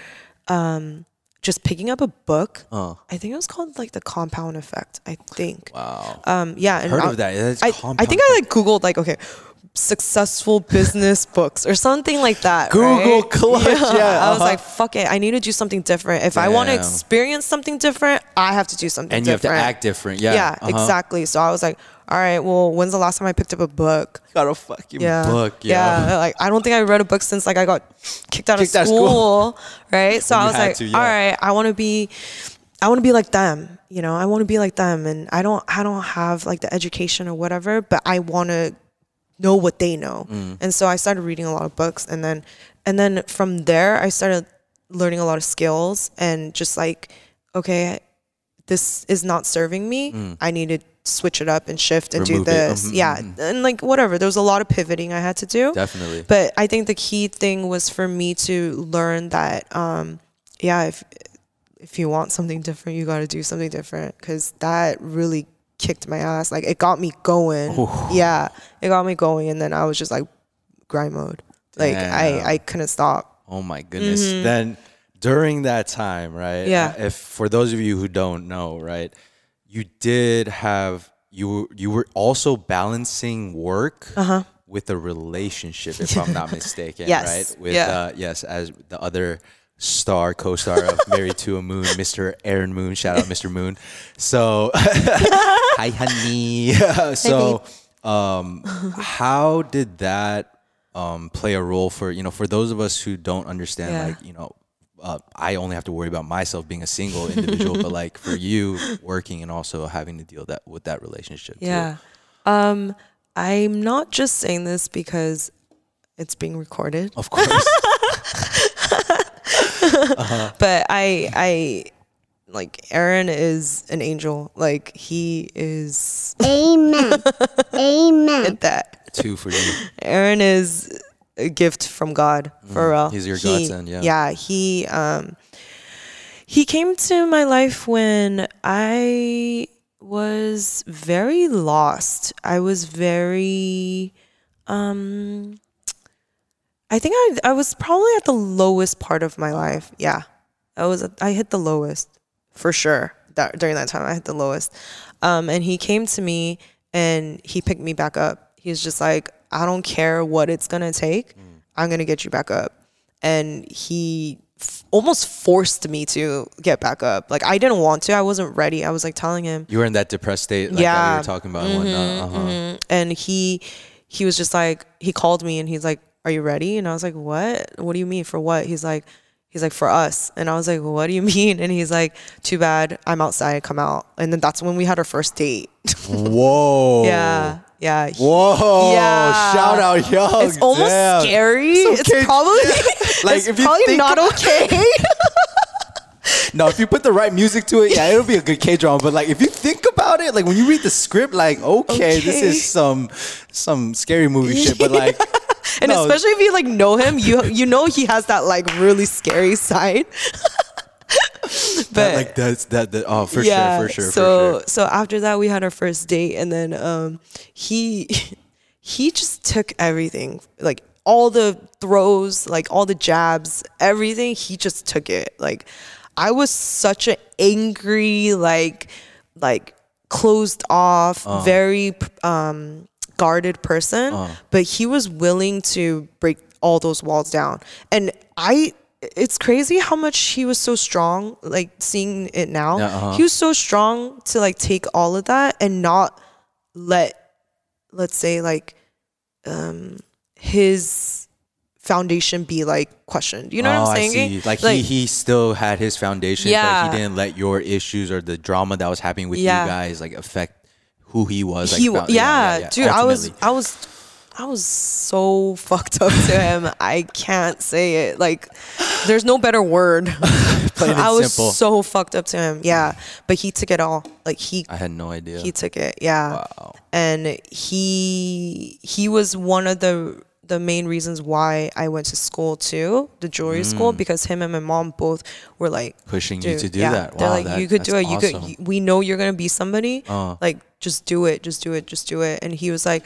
um, just picking up a book. Uh. I think it was called like the Compound Effect. I think. Wow. Um, yeah, and Heard I- of that. That's I, I think I like Googled like okay, successful business books or something like that. Google right? clutch, yeah, I was uh-huh. like, fuck it, I need to do something different. If I want to experience something different, I have to do something. Different. And you have to act different. Yeah. Yeah, uh-huh. exactly. So I was like, all right, well, when's the last time I picked up a book? Got a fucking Yeah, book. yeah. Like I don't think I read a book since like I got kicked out Kicked of out of school, right? So I was like, to, yeah. all right, I want to be, I want to be like them. You know, I want to be like them, and I don't, I don't have like the education or whatever, but I want to know what they know. Mm. And so I started reading a lot of books, and then, and then from there, I started learning a lot of skills, and just like, okay, this is not serving me. I need to switch it up and shift and Mm. Remove do this. Mhm, Yeah, and like whatever. There was a lot of pivoting I had to do. Definitely. But I think the key thing was for me to learn that, um, yeah, if if you want something different, you got to do something different because that really kicked my ass. Like it got me going. Yeah, it got me going, and then I was just like grind mode. Like Damn. I I couldn't stop. Oh my goodness. Then during that time, right? Yeah. uh, If for those of you who don't know, right, you did have you were you were also balancing work with a relationship, if I'm not mistaken. Uh-huh. Yes. Right. With Yeah. uh, yes, as the other star co-star of Married to a Moon, Mr. Aaron Moon. Shout out, Mr. Moon. So, hi, honey. so, um, how did that um, play a role for you know for those of us who don't understand Yeah. like you know. Uh, I only have to worry about myself being a single individual, but like for you working and also having to deal that with that relationship. too. Yeah. Um, I'm not just saying this because it's being recorded, of course. but I I like Aaron is an angel. Like he is Amen. Amen. that. Two for you. Aaron is a gift from God for real. Mm, He's your He- godsend, yeah. Yeah, he um he came to my life when I was very lost. I was very um I think I I was probably at the lowest part of my life. Yeah. I was I hit the lowest for sure. That during that time I hit the lowest. Um and he came to me and he picked me back up. He's just like, I don't care what it's going to take. I'm going to get you back up. And he f- almost forced me to get back up. Like I didn't want to. I wasn't ready. I was like telling him, You were in that depressed state, like Yeah. Mm-hmm, were talking about and whatnot. Uh-huh. and he he was just like he called me and he's like are you ready and i was like what what do you mean for what he's like he's like for us and i was like what do you mean and he's like too bad i'm outside come out and then that's when we had our first date Whoa. yeah yeah Whoa. Yeah. Shout out, young. it's almost Damn. scary It's it's probably Like, it's if you probably think not okay No, if you put the right music to it, yeah, it'll be a good K drama. But like, if you think about it, like when you read the script, like, okay, this is some some scary movie shit. But like, and no, especially if you like know him you you know he has that like really scary side but like that's that, that. Oh, for sure, for sure, so for sure. so after that we had our first date and then um he he just took everything like all the throws like all the jabs everything he just took it like i was such an angry like like closed off Uh. very um guarded person but he was willing to break all those walls down and i it's crazy how much he was so strong like seeing it now Yeah, uh-huh. he was so strong to like take all of that and not let let's say like um his foundation be like questioned you know oh, what i'm I saying see. Like, he he still had his foundation. Yeah. Yeah. But he didn't let your issues or the drama that was happening with Yeah. you guys like affect who he was. Like, he found- yeah, dude i was i was i was so fucked up to him i can't say it like there's no better word i was simple. so fucked up to him yeah but he took it all like he I had no idea. he took it yeah Wow. and he he was one of the the main reasons why I went to school too, the jewelry school, because him and my mom both were like Mm. Pushing you to do yeah." that. They're like, that- you could do it. that's You could. we know you're gonna be somebody. Uh. Like, just do it. Just do it. Just do it. And he was like,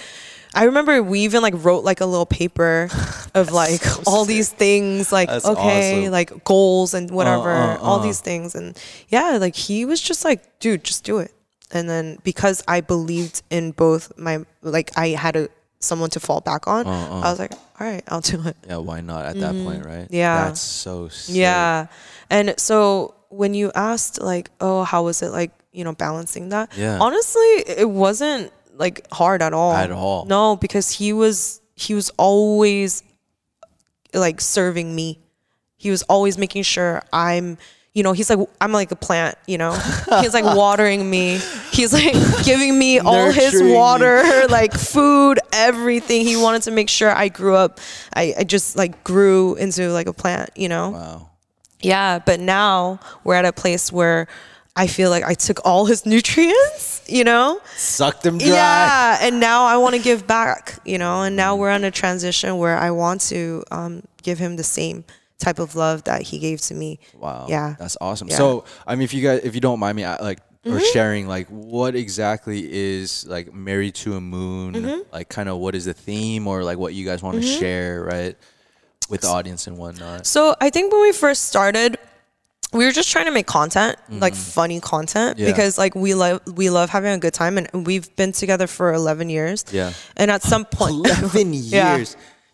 I remember we even like wrote like a little paper of like all these things, like That's okay, awesome. like goals and whatever, uh, all uh. these things, and yeah, like he was just like, dude, just do it. And then because I believed in both my like I had a someone to fall back on, Uh, I was like, all right, I'll do it. yeah, why not at that point, right? Mm-hmm. Yeah. That's so sick. Yeah. And so when you asked like, oh, how was it like, you know, balancing that? Yeah. Honestly, it wasn't like hard at all. At all. No, because he was he was always like serving me. He was always making sure I'm you know, he's like I'm like a plant, you know. He's like watering me. He's like giving me all his water, like food, everything. He wanted to make sure I grew up. I, I just like grew into like a plant, you know. Wow. Yeah, but now we're at a place where I feel like I took all his nutrients, you know? Suck them dry. Yeah, and now I want to give back, you know? And now we're on a transition where I want to um, give him the same type of love that he gave to me. Wow. Yeah. That's awesome. Yeah. So, I mean, if you guys, if you don't mind me, I, like or mm-hmm. sharing like what exactly is like married to a moon mm-hmm. like kind of what is the theme or like what you guys want to mm-hmm. share right with the audience and whatnot So I think when we first started, we were just trying to make content, like funny content, Mm-hmm. Yeah. because like we love we love having a good time, and we've been together for eleven years. Yeah. And at some point, 11 years. Yeah.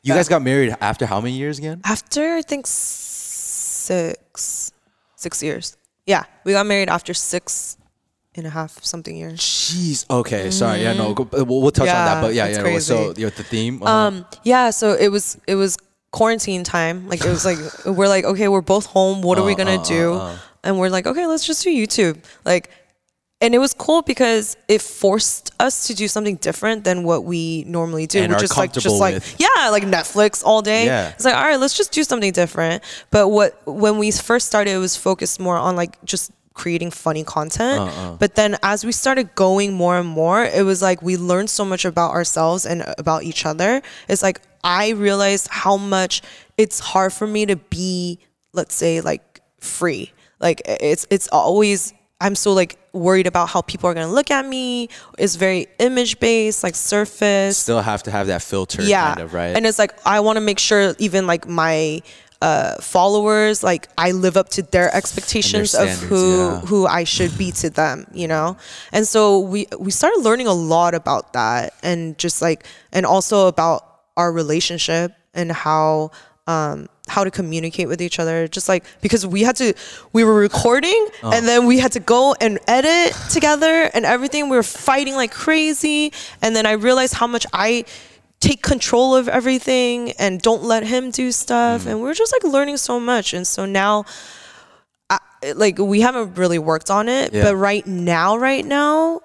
you guys got married after how many years again after I think six six years. Yeah, we got married after six and a half something years. Jeez. Okay. Sorry. Yeah. No. go- We'll, we'll touch on that. But yeah. Yeah. well, So crazy. you know, the theme. uh-huh. Um, yeah, so it was it was quarantine time. Like it was like we're like, okay, we're both home. What are we Uh, gonna uh, do? uh. And we're like, okay, let's just do YouTube. Like, and it was cool because it forced us to do something different than what we normally do, And which are is like just comfortable like with. yeah, like Netflix all day. Yeah. It's like all right, let's just do something different. But what when we first started, it was focused more on like just creating funny content. But then as we started going more and more, it was like we learned so much about ourselves and about each other. It's like I realized how much it's hard for me to be, let's say, like free. Like it's it's always I'm so like worried about how people are gonna look at me. It's very image based, like surface Still have to have that filter. yeah Kind of right. and it's like i want to make sure even like my uh followers like i live up to their expectations of who yeah. who i should be to them you know and so we we started learning a lot about that and just like and also about our relationship and how um how to communicate with each other just like because we had to we were recording Oh. and then we had to go and edit together and everything we were fighting like crazy and then i realized how much i take control of everything and don't let him do stuff Mm. and we we're just like learning so much and so now I, like we haven't really worked on it Yeah. but right now right now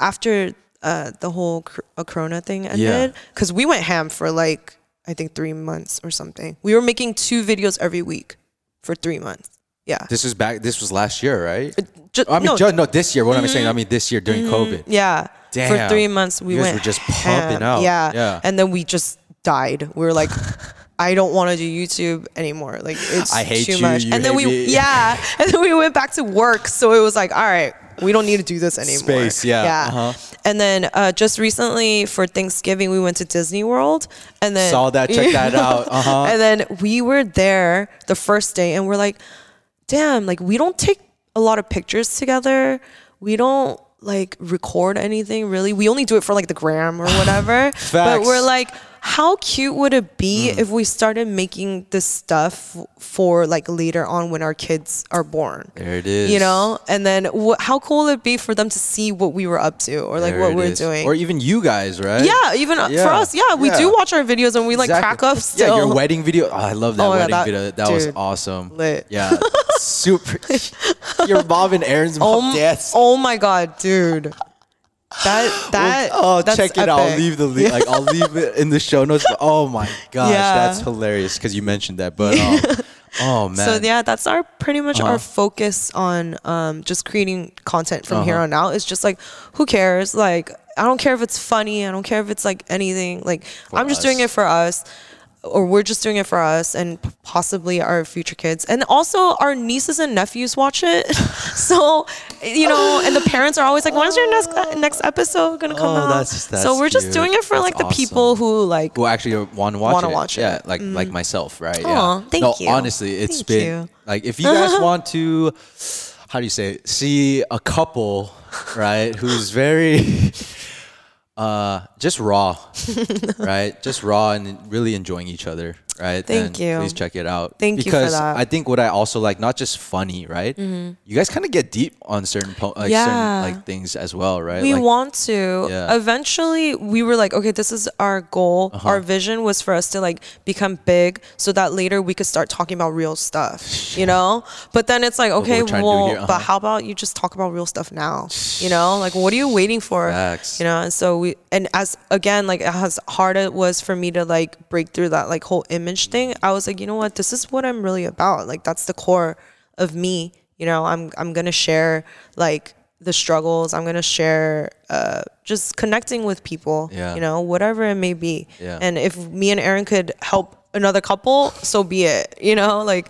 after uh, the whole cr- uh, corona thing ended because we went ham for like i think three months or something we were making two videos every week for three months yeah this was back. This was last year, right? Ju- I mean, no, ju- no, this year. What am I saying? I mean, this year during COVID. yeah Damn. for three months we went were just pumping out. yeah Yeah. and then we just died we were like I don't want to do YouTube anymore. Like it's I hate too you, much. you and then we me. yeah, and then we went back to work. So it was like, all right, we don't need to do this anymore. Space, yeah, Yeah. uh-huh. And then uh, just recently for Thanksgiving, we went to Disney World, and then Saw that. Check that out. Uh huh. and then we were there the first day and we're like, damn, like we don't take a lot of pictures together. We don't like record anything really. We only do it for like the gram or whatever. but we're like, how cute would it be Mm. if we started making this stuff for like later on when our kids are born? There it is. You know, and then wh- how cool would it be for them to see what we were up to or like There what we're is. doing? or even you guys, right? yeah, even uh for us, yeah, we Yeah. do watch our videos and we like Exactly. crack up still. Yeah, your wedding video. Oh, I love that Oh God, wedding that- video. That was awesome. lit. Yeah, super. your mom and Aaron's mom Oh, dance. oh my god, dude. That that oh, that's check it out. I'll leave the li- like. I'll leave it in the show notes. But oh my gosh, Yeah. that's hilarious because you mentioned that. But um, oh man, So yeah, that's our pretty much Uh-huh. our focus on um, just creating content from here Uh-huh. on out. It's just like who cares? Like I don't care if it's funny. I don't care if it's like anything. Like I'm just doing it for us. Or we're just doing it for us and possibly our future kids. And also our nieces and nephews watch it. so, you know, and the parents are always like, when's your next uh, next episode gonna come Oh, out? that's- that's so we're just cute. doing it for That's like the awesome. people who like who actually want to watch Wanna it. watch it. Yeah, like mm. like myself, right? Aw, yeah. thank no, you. honestly, it's Thank been you. like if you guys want to, how do you say, it? see a couple, right, who's very. Uh, just raw, right? Just raw and really enjoying each other, right? Thank then you. Please check it out. Thank you for because that. Mm-hmm. I think what I also like, not just funny, right? You guys kind of get deep on certain po- like Yeah. certain like things as well, right? we like, want to Yeah. Uh-huh. eventually we were like okay this is our goal our vision was for us to like become big so that later we could start talking about real stuff you know but then it's like okay we're trying to do well but uh-huh. how about you just talk about real stuff now you know like what are you waiting for Facts. you know and so we and as again like as hard it was for me to like break through that like whole image thing i was like you know what this is what i'm really about like that's the core of me you know i'm i'm gonna share like the struggles i'm gonna share uh just connecting with people Yeah. you know whatever it may be Yeah. and if me and aaron could help another couple, so be it. You know, like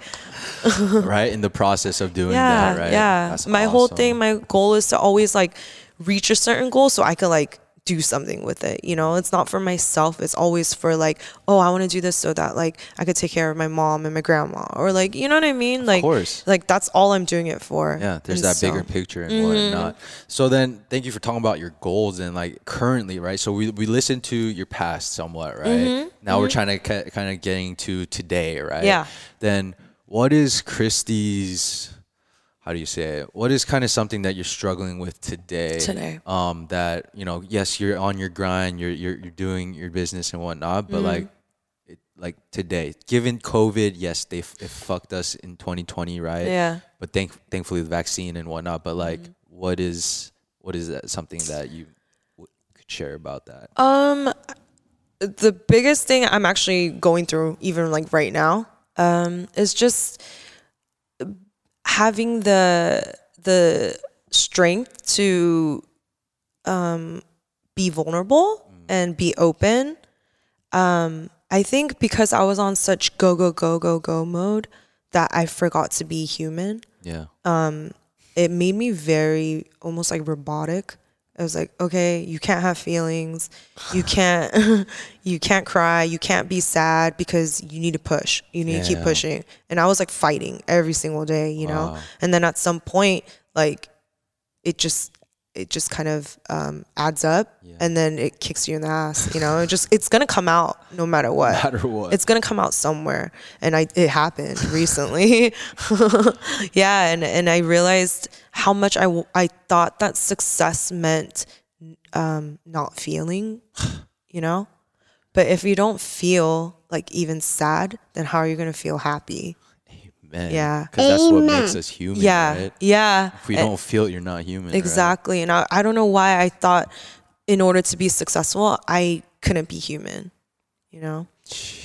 right in the process of doing yeah, that, right? yeah. That's my whole thing, my goal is to always like reach a certain goal so I could like do something with it. You know, it's not for myself. It's always for like, oh, I want to do this so that like I could take care of my mom and my grandma, or like, you know what I mean? Like, course. like that's all I'm doing it for. Yeah, there's And that so- bigger picture and Mm-hmm. whatnot. So then, thank you for talking about your goals and like currently, right? So we we listened to your past somewhat, right? Now we're trying to ki- kind of getting to today, right? Mm-hmm. Yeah. Then what is Christy's? How do you say it? What is kind of something that you're struggling with today? Today. um, that you know, yes, you're on your grind, you're you're, you're doing your business and whatnot, Mm-hmm. but like. It, like today, given COVID, yes, they f- it fucked us in 2020, right? Yeah. but thank thankfully the vaccine and whatnot. But like, Mm-hmm. what is what is that something that you w- could share about that? Um, the biggest thing I'm actually going through, even like right now, um, is just having the the strength to um, be vulnerable and be open. Um, I think because I was on such go go go go go mode that I forgot to be human yeah, it made me very almost like robotic. I was like, okay, you can't have feelings. You can't you can't cry, you can't be sad because you need to push. You need to keep pushing. And I was like fighting every single day, you know? Wow. And then at some point like it just it just kind of um, adds up and then it kicks you in the ass, you know? It just it's going to come out no matter what. matter what. It's gonna come out somewhere, and I it happened recently. yeah, and and I realized how much i i thought that success meant um, not feeling, you know. But if you don't feel like even sad, then how are you gonna feel happy? Man. yeah. because that's what Amen. makes us human. Yeah, right? yeah. If we And- don't eh, feel it, you're not human. right? Exactly. And I, I don't know why I thought in order to be successful, I couldn't be human, you know?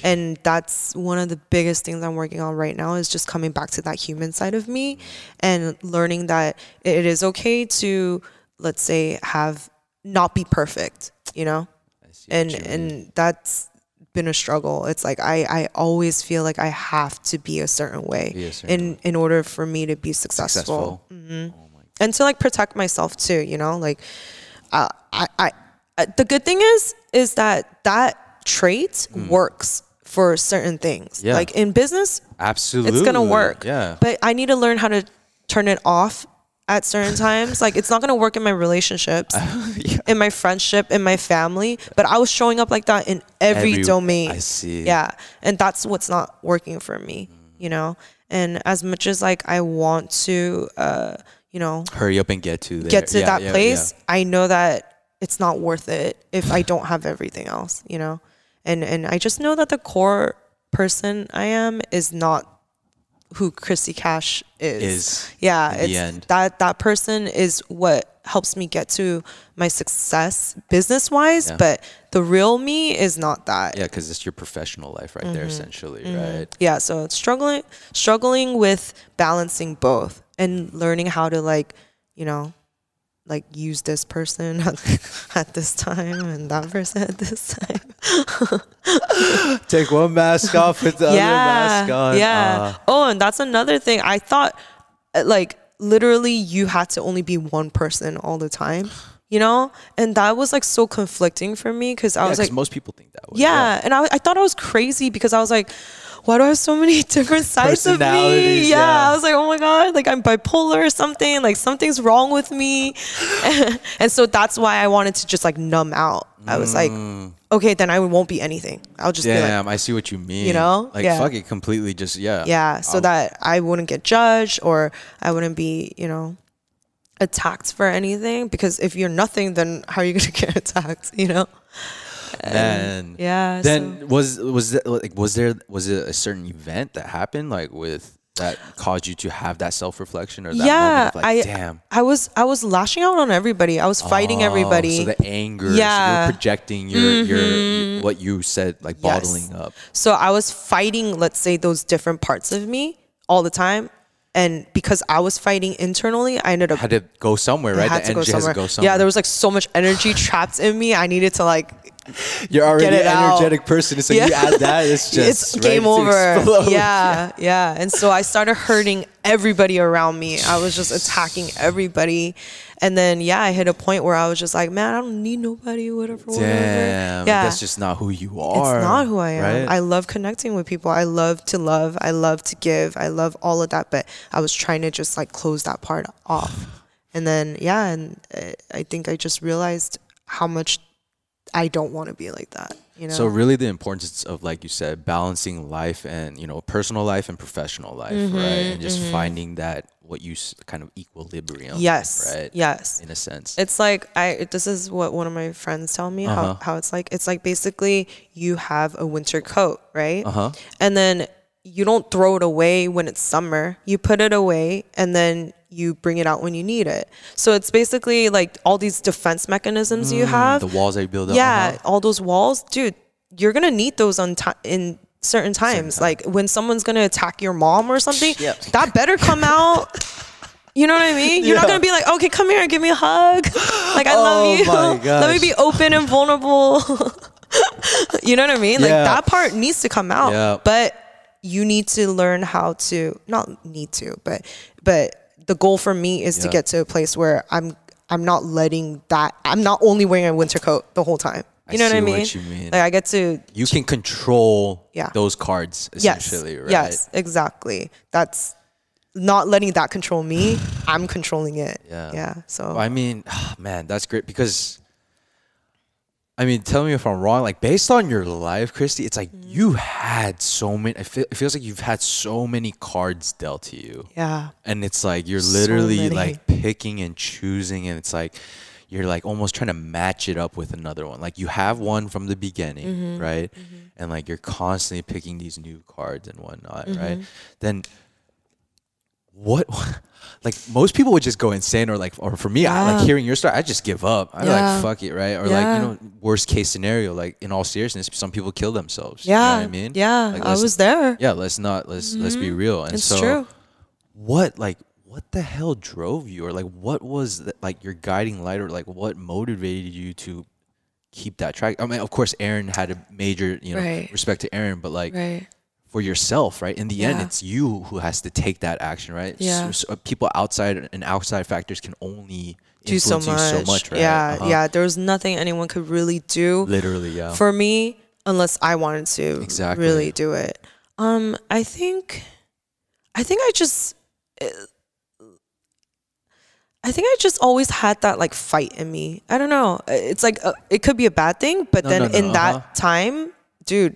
And that's one of the biggest things I'm working on right now is just coming back to that human side of me and learning that it is okay to, let's say, have not be perfect, you know? And you and that's been a struggle. It's like I, I always feel like I have to be a certain way a certain in in order for me to be successful successful. and to like protect myself too you know like uh, I, I uh, the good thing is is that that trait works for certain things Mm. Yeah. like in business Absolutely, it's gonna work Yeah, but i need to learn how to turn it off at certain times like it's not gonna work in my relationships in my friendship in my family but i was showing up like that in every, Every- domain I see. yeah and that's what's not working for me you know and as much as like i want to uh you know hurry up and get to there. get to Yeah, that yeah, place, yeah. I know that it's not worth it if I don't have everything else, you know? And and I just know that the core person I am is not who Christy Cash is. Is yeah, it's end. that that person is what helps me get to my success business wise, Yeah. but the real me is not that. Yeah, because it's your professional life right Mm-hmm. there, essentially, right? yeah so it's struggling struggling with balancing both and learning how to like you know like use this person at, this time and that person at this time. Take one mask off, put the other mask on. yeah. Uh, oh and that's another thing. I thought uh, like literally you had to only be one person all the time you know? And that was like so conflicting for me because i yeah, was like most people think that way. yeah, and I, I thought I was crazy because I was like, why do I have so many different sides of me? Yeah. yeah. I was like, oh my god, like I'm bipolar or something. Like something's wrong with me, and so that's why I wanted to just like numb out. I was like, okay, then I won't be anything. I'll just be like, Mm. I see what you mean. You know? like Yeah. fuck it, completely. Just yeah, yeah, so I'll- that I wouldn't get judged or I wouldn't be, you know, attacked for anything. Because if you're nothing, then how are you gonna get attacked? You know? Man, Yeah. Then was was that, like was there was it a certain event that happened like with that caused you to have that self reflection or that yeah, moment of like I damn I was I was lashing out on everybody. I was fighting Oh, everybody. So the anger, Yeah. Mm-hmm. you're projecting your your what you said like Yes. bottling up. So I was fighting, let's say, those different parts of me all the time. And because I was fighting internally, I ended up Had to go somewhere, right? had the to go energy has somewhere. to go somewhere. Yeah, there was like so much energy trapped in me. I needed to like You're already an it out. energetic person, so Yeah. you add that, it's just it's game over. explode. Yeah, yeah. And so I started hurting everybody around me. I was just attacking everybody. And then yeah, I hit a point where I was just like, man, I don't need nobody, whatever, whatever. Damn, Yeah. that's just not who you are. It's not who I am. Right? I love connecting with people. I love to love. I love to give. I love all of that. But I was trying to just like close that part off. And then, yeah, and uh, I think I just realized how much I don't want to be like that. You know? So really, the importance of, like you said, balancing life and you know personal life and professional life, Mm-hmm, right? And just finding that what you kind of equilibrium. yes. Right. Yes. In a sense. It's like I. This is what one of my friends tell me Uh-huh. how how it's like. It's like basically you have a winter coat, right? Uh huh. And then you don't throw it away when it's summer. You put it away and then you bring it out when you need it. So it's basically like all these defense mechanisms you have. Mm, The walls that you build up. yeah, uh-huh. all those walls, dude. You're gonna need those on in certain times. Like when someone's gonna attack your mom or something, Yep. that better come out. You know what I mean? You're not gonna be like, okay, come here, and give me a hug. Like I Oh love you. Let me be open and vulnerable. you know what I mean? Like that part needs to come out. Yeah. But you need to learn how to not need to, but but the goal for me is to get to a place where I'm I'm not letting that I'm not only wearing a winter coat the whole time. You know what I mean? what mean. Like I get to You can control Yeah. those cards yes, essentially, right? yes, exactly. That's not letting that control me. I'm controlling it. Yeah. Yeah. So I mean, man, that's great because I mean, tell me if I'm wrong. Like based on your life, Christy, it's like you had so many. I feel, it feels like you've had so many cards dealt to you, yeah. and it's like you're literally many. like picking and choosing, and it's like you're like almost trying to match it up with another one. Like you have one from the beginning, Mm-hmm. right? And like you're constantly picking these new cards and whatnot, Mm-hmm. right? Then what? Like most people would just go insane, or like, or for me, I, like hearing your story, I just give up. I Yeah. like fuck it, right? Or like you know, worst case scenario, like in all seriousness, some people kill themselves. Yeah. you know what I mean, Yeah. Like, I was there. Yeah, let's not let's let's be mm-hmm. real. And It's so, true. what like what the hell drove you, or like what was the, like your guiding light, or like what motivated you to keep that track? I mean, of course, Aaron had a major you know Right. respect to Aaron, but like Right. For yourself, right? In the end, it's you who has to take that action, right? Yeah. So, so people outside and outside factors can only Do so influence much. you so much, right? Yeah. Uh-huh. Yeah. There was nothing anyone could really do. Literally, yeah. for me unless I wanted to Exactly. really do it. Um, I think, I think I just, eh, I think I just always had that like fight in me. I don't know. It's like uh, it could be a bad thing, but No, then no, no, in that uh-huh. time, dude,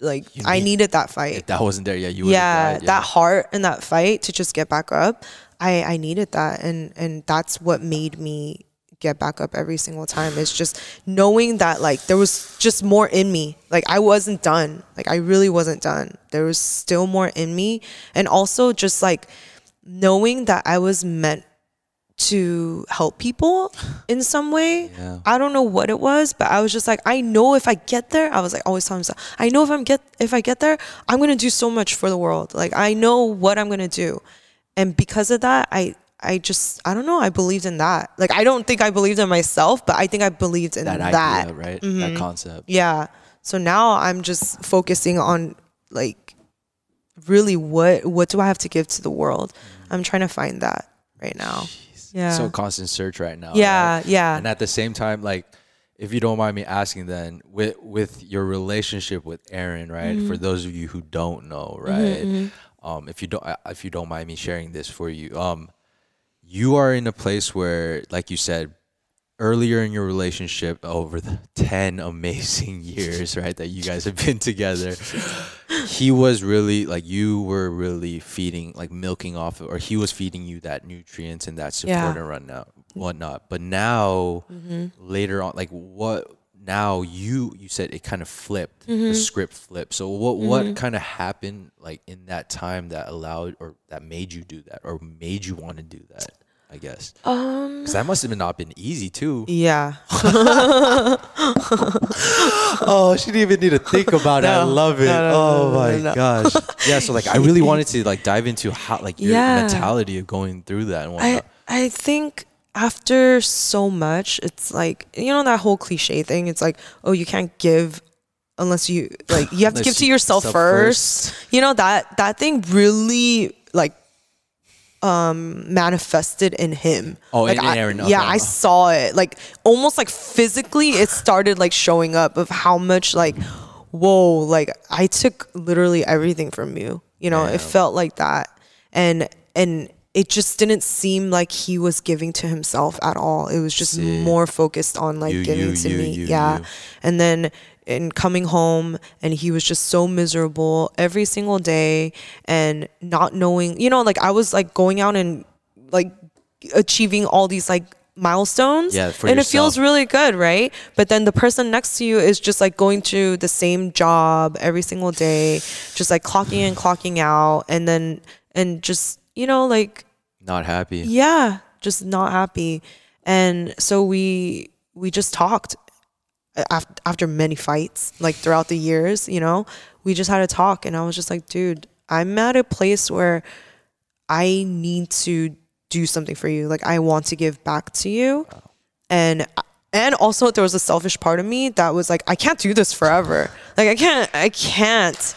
like You I need- needed that fight. if that wasn't there, yeah, you would yeah, died, that heart and that fight to just get back up. I I needed that, and and that's what made me get back up every single time. It's just knowing that like there was just more in me. Like I wasn't done. Like I really wasn't done. There was still more in me, and also just like knowing that I was meant to help people in some way. Yeah. I don't know what it was, but I was just like, I know if I get there, I was like always telling myself, I know if I'm get if I get there, I'm gonna do so much for the world. Like I know what I'm gonna do. And because of that, I I just I don't know, I believed in that. Like I don't think I believed in myself, but I think I believed in that that. idea, right? Mm-hmm. That concept. Yeah. So now I'm just focusing on like really what what do I have to give to the world? I'm trying to find that right now. Yeah. So constant search right now. Yeah, right? yeah. And at the same time, like, if you don't mind me asking, then with with your relationship with Aaron, right? Mm-hmm. For those of you who don't know, right? Um, if you don't, if you don't mind me sharing this for you, um, you are in a place where, like you said, earlier in your relationship, over the ten amazing years, right, that you guys have been together, he was really like you were really feeding, like milking off, or he was feeding you that nutrients and that support Yeah. and whatnot, whatnot. But now, Mm-hmm. later on, like what? Now you you said it kind of flipped, Mm-hmm. the script flipped. So what what kind of happened like in that time that allowed or that made you do that or made you want to do that? I guess. Um Because that must have not been easy too. yeah. Oh, she didn't even need to think about it. I love it. no, no, oh my gosh. Yeah, so like I really wanted to like dive into how like your Yeah. mentality of going through that and I whatnot. I think after so much, it's like you know that whole cliche thing. It's like, oh, you can't give unless you like you have to give to yourself self first. You know that that thing really like um manifested in him. Oh, like in- I, Aaron, yeah. I saw it. Like almost like physically, it started like showing up of how much like, whoa, like I took literally everything from you. You know, it felt like that, and and it just didn't seem like he was giving to himself at all. It was just Sick. more focused on like You, giving you, to you, me. yeah, and then and coming home and he was just so miserable every single day and not knowing you know like i was like going out and like achieving all these like milestones. Yeah, for and it feels really good right? But then the person next to you is just like going to the same job every single day just like clocking in clocking out and then and just you know like Not happy. yeah just not happy. And so we we just talked after, after many fights like throughout the years you know we just had a talk and i was just like dude i'm at a place where i need to do something for you. Like i want to give back to you. And and also there was a selfish part of me that was like i can't do this forever. Like i can't i can't.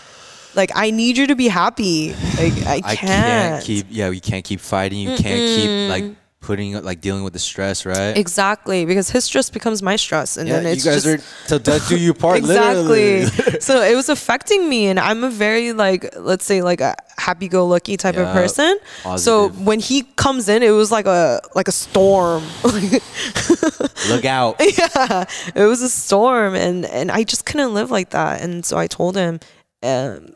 Like i need you to be happy. Like i can't, I can't keep. Yeah, we can't keep fighting. You can't keep like putting like dealing with the stress, right? Exactly, because his stress becomes my stress, and yeah, then you it's guys just are death do you part. exactly. So it was affecting me, and I'm a very like, let's say, like a happy-go-lucky type of Yeah, person. So when he comes in, it was like a like a storm. Look out. yeah, it was a storm, and and I just couldn't live like that. And so I told him, um,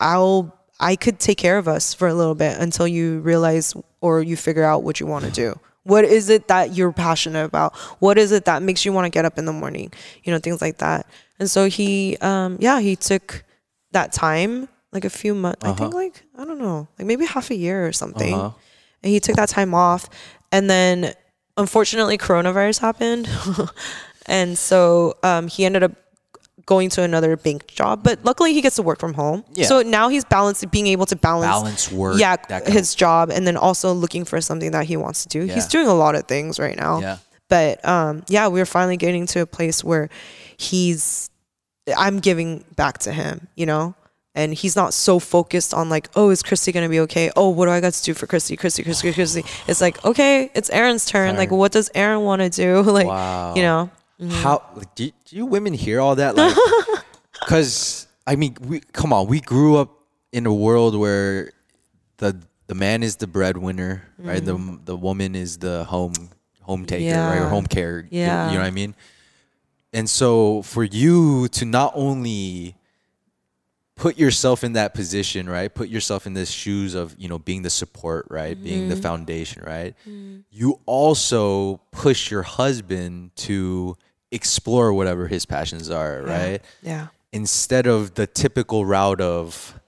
I'll I could take care of us for a little bit until you realize or you figure out what you want to do. What is it that you're passionate about? What is it that makes you want to get up in the morning? You know, things like that. And so he, um, yeah, he took that time, like a few months. I think like I don't know, like maybe half a year or something. Uh-huh. And he took that time off, and then unfortunately coronavirus happened, and so um, he ended up going to another bank job. But luckily, he gets to work from home. Yeah. So now he's balanced, being able to balance Balance work, yeah, kind of- his job, and then also looking for something that he wants to do. Yeah. He's doing a lot of things right now. Yeah. But um, yeah, we're finally getting to a place where he's, I'm giving back to him, you know? And he's not so focused on like, oh, is Christy gonna be okay? Oh, what do I got to do for Christy? Christy, Christy, Christy. It's like, okay, it's Aaron's turn. Like, what does Aaron want to do? like, Wow. you know? Mm-hmm. How like, do, do you women hear all that? Like, because I mean, we come on. We grew up in a world where the the man is the breadwinner, right? The mm-hmm. the woman is the home home taker, right? Or home care. you- Yeah. you know what I mean. And so for you to not only put yourself in that position, right? Put yourself in the shoes of, you know, being the support, right? Being the mm-hmm. foundation, right? Mm-hmm. You also push your husband to explore whatever his passions are, right? Yeah. Instead of the typical route of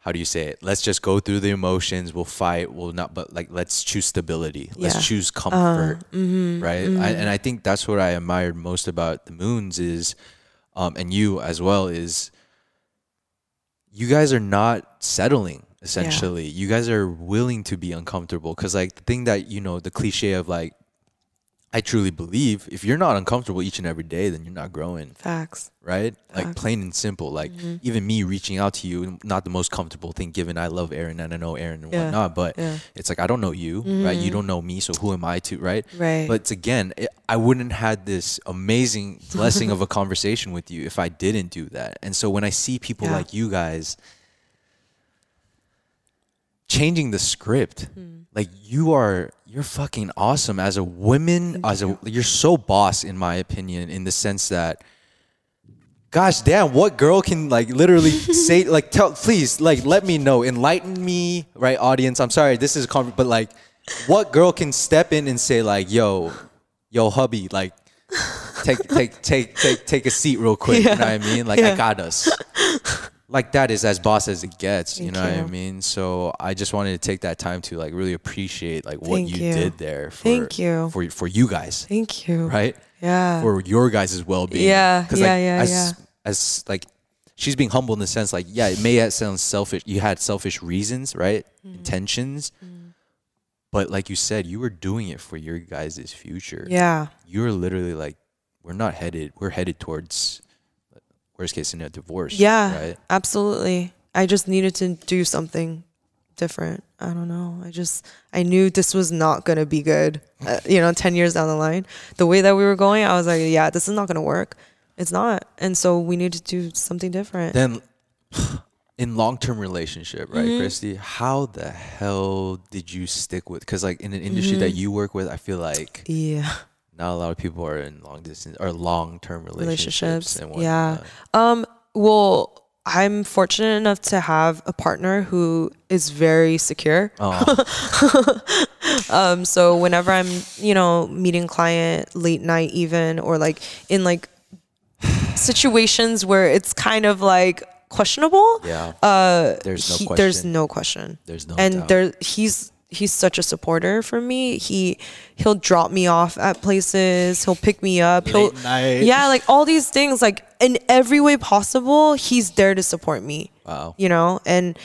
how do you say it? Let's just go through the emotions. We'll fight. We'll not, but like let's choose stability. Let's choose uh-huh. comfort, mm-hmm. right? I, and I think that's what I admired most about the Moons is, um, and you as well is, you guys are not settling. Essentially, you guys are willing to be uncomfortable because like the thing that you know the cliche of like, I truly believe if you're not uncomfortable each and every day, then you're not growing Facts. right? Like plain and simple. Like Mm-hmm. even me reaching out to you, not the most comfortable thing given I love Aaron and I know Aaron and Yeah, whatnot, but yeah. it's like I don't know you, right? You don't know me, so who am I to, right? Right. But it's again, it, I wouldn't had this amazing blessing of a conversation with you if I didn't do that. And so when I see people Yeah. like you guys changing the script, Hmm. like you are you're fucking awesome as a woman as a you're so boss in my opinion in the sense that gosh damn what girl can like literally say like tell please like let me know enlighten me right audience? I'm sorry this is a con- but like what girl can step in and say like yo yo hubby like take take take take take a seat real quick you know what i mean? Like i got us like that is as boss as it gets you Thank know what i mean so i just wanted to take that time to like really appreciate like what you, you. did there for, Thank you. for for you guys Thank you. right Yeah. for your guys' well-being. Yeah, 'Cause, yeah, like, yeah, as, yeah. As like, she's being humble in the sense, like, yeah, it may sound selfish. You had selfish reasons, right? Mm-hmm. Intentions, But like you said, you were doing it for your guys' future. Yeah. You were literally like, we're not headed. We're headed towards worst case scenario divorce. Yeah. Right. Absolutely. I just needed to do something different. I don't know. I just I knew this was not gonna be good. Uh, you know, ten years down the line, the way that we were going, I was like, yeah, this is not gonna work. It's not, and so we need to do something different. Then, in long term relationship, right, Mm-hmm. Christy? How the hell did you stick with? Because like in an industry that Mm-hmm. you work with, I feel like yeah. Not a lot of people are in long distance or long term relationships. relationships. Yeah. Um. Well, I'm fortunate enough to have a partner who is very secure. Oh, Um. So whenever I'm, you know, meeting client late night, even or like in like situations where it's kind of like questionable. yeah. Uh. There's no he- question. There's no question. There's no and doubt. there he's he's such a supporter for me. He he'll drop me off at places. He'll pick me up. he'll night. yeah, like all these things. Like in every way possible, he's there to support me. Wow. You know, and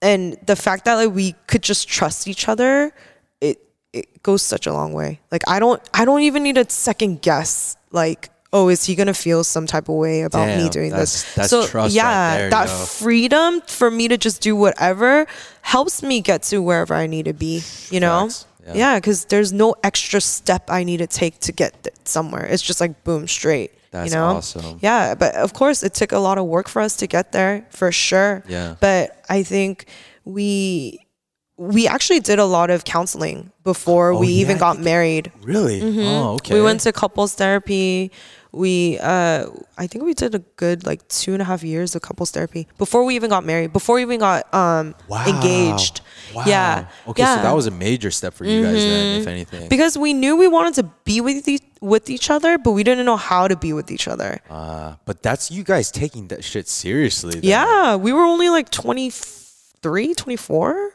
and the fact that like we could just trust each other, it it goes such a long way. Like I don't I don't even need to second guess like. Oh, is he gonna feel some type of way about me doing that's- this? that's so trust right yeah, there, that yo. freedom for me to just do whatever helps me get to wherever I need to be. You know, Facts, yeah. yeah, because there's no extra step I need to take to get somewhere. It's just like boom, straight. That's you know? awesome. Yeah, but of course, it took a lot of work for us to get there, for sure. Yeah. But I think we we actually did a lot of counseling before we Oh, yeah, even got married. Really? Oh, okay. Mm-hmm. We went to couples therapy. We, uh, I think we did a good like two and a half years of couples therapy before we even got married, before we even got um Wow. engaged. Wow. Yeah. Okay, yeah. so that was a major step for you guys then, if anything. because we knew we wanted to be with each, with each other, but we didn't know how to be with each other. Uh, but that's you guys taking that shit seriously. then. Yeah, we were only like 23, 24.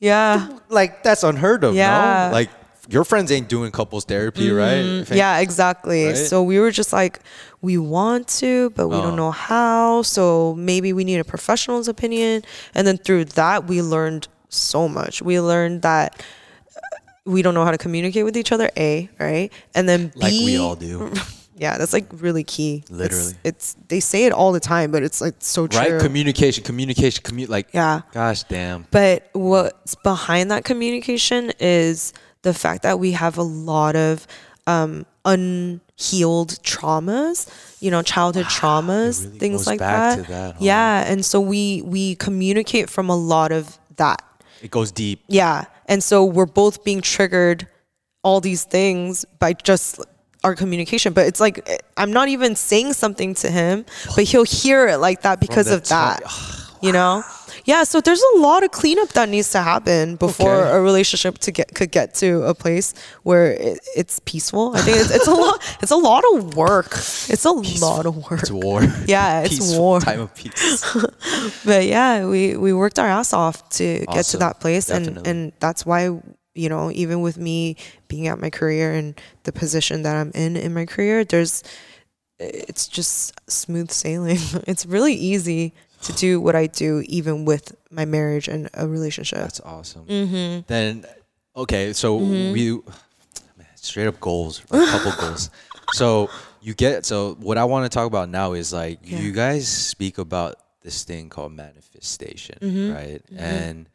Yeah. Like that's unheard of. Yeah. No? Like your friends ain't doing couples therapy, right? If any- Yeah, exactly. Right? So we were just like, we want to, but we Oh. don't know how. So maybe we need a professional's opinion. And then through that, we learned so much. We learned that uh, we don't know how to communicate with each other, A, right? And then B. Like we all do. Yeah, that's like really key. It's- Literally. It's, they say it all the time, but it's like so true. Right? Communication, communication, commu like Yeah. gosh damn. But what's behind that communication is the fact that we have a lot of um, unhealed traumas, you know, childhood traumas, really things like that. that, huh? Yeah, and so we we communicate from a lot of that. It goes deep. Yeah, and so we're both being triggered all these things by just our communication but it's like i'm not even saying something to him but he'll hear it like that because of that you know yeah so there's a lot of cleanup that needs to happen before Okay. a relationship to get could get to a place where it, it's peaceful i think it's, it's a lot it's a lot of work it's a lot of work It's war. Yeah, it's Peaceful war. Time of peace. but yeah, we we worked our ass off to get to that place, Definitely. and and that's why you know even with me being at my career and the position that I'm in in my career, there's it's just smooth sailing. It's really easy to do what I do, even with my marriage and a relationship. That's awesome. Mm-hmm. Then, okay, so we man, straight up goals, a couple goals. So you get so what I want to talk about now is like Yeah. you guys speak about this thing called manifestation, Mm-hmm. right? And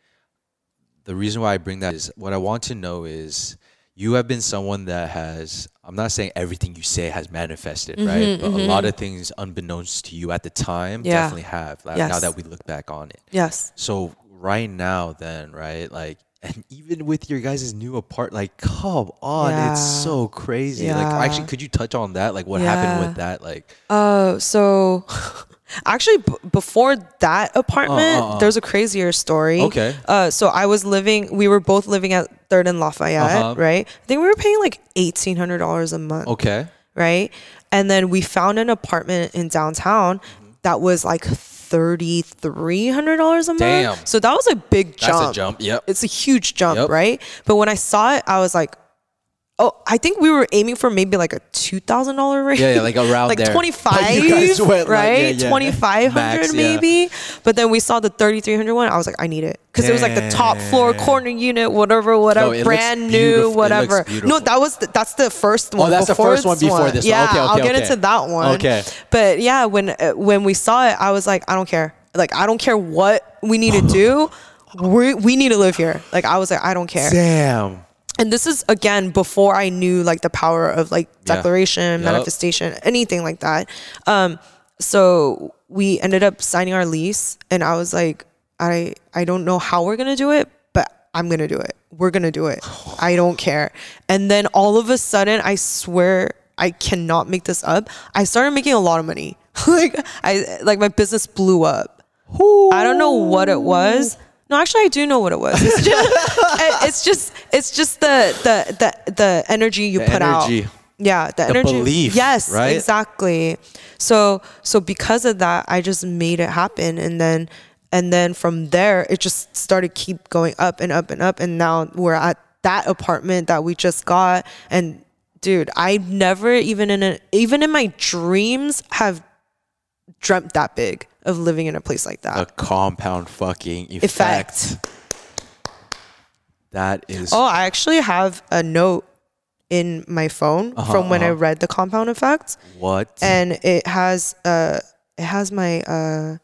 the reason why I bring that is what I want to know is you have been someone that has I'm not saying everything you say has manifested, right? But a lot of things unbeknownst to you at the time Mm-hmm, Yeah. definitely have. Like, Now that we look back on it. yes. So right now, then, right, like, and even with your guys' new apart, like, come on, it's so crazy. Like, actually, could you touch on that? Like, what happened with that? Like, Uh, so actually, b- before that apartment, uh, uh. there's a crazier story. Okay. Uh, so I was living. We were both living at Third and Lafayette, Uh-huh. right? I think we were paying like eighteen hundred dollars a month, okay, right? And then we found an apartment in downtown that was like thirty three hundred dollars a month. Damn. So that was a big jump. that's a jump. Yep. It's a huge jump, Yep. right? But when I saw it, I was like, Oh, I think we were aiming for maybe like a two thousand dollar rate. Yeah, yeah, like around like there. twenty five, Like you guys went, like, right? yeah, yeah. Twenty five yeah. maybe. But then we saw the thirty three hundred one. I was like, I need it because it was like the top floor corner unit, whatever, whatever, looks brand new, whatever. No, that was the, that's the first one. Oh, that's the first one before this one. Yeah, Okay, I'll get okay. into that one. Okay. But yeah, when uh, when we saw it, I was like, I don't care. Like I don't care what we need to do. We we need to live here. Like I was like, I don't care Damn. And this is again before I knew like the power of like Yeah. declaration, manifestation, anything like that. Um, so we ended up signing our lease, and I was like, I I don't know how we're gonna do it, but I'm gonna do it. We're gonna do it. I don't care. And then all of a sudden, I swear I cannot make this up. I started making a lot of money. like I like my business blew up. I don't know what it was. No, actually, I do know what it was. It's just, it's just, it's just the the the the energy you The put energy. out. Yeah, the, energy. belief, Yes, right? exactly. So so because of that, I just made it happen, and then and then from there, it just started keep going up and up and up, and now we're at that apartment that we just got, and dude, I never even in a, even in my dreams have dreamt that big of living in a place like that. A compound fucking effect. Effect. That is. Oh, I actually have a note in my phone Uh-huh, from when I uh-huh. read the compound effect, what? and it has uh, it has my uh,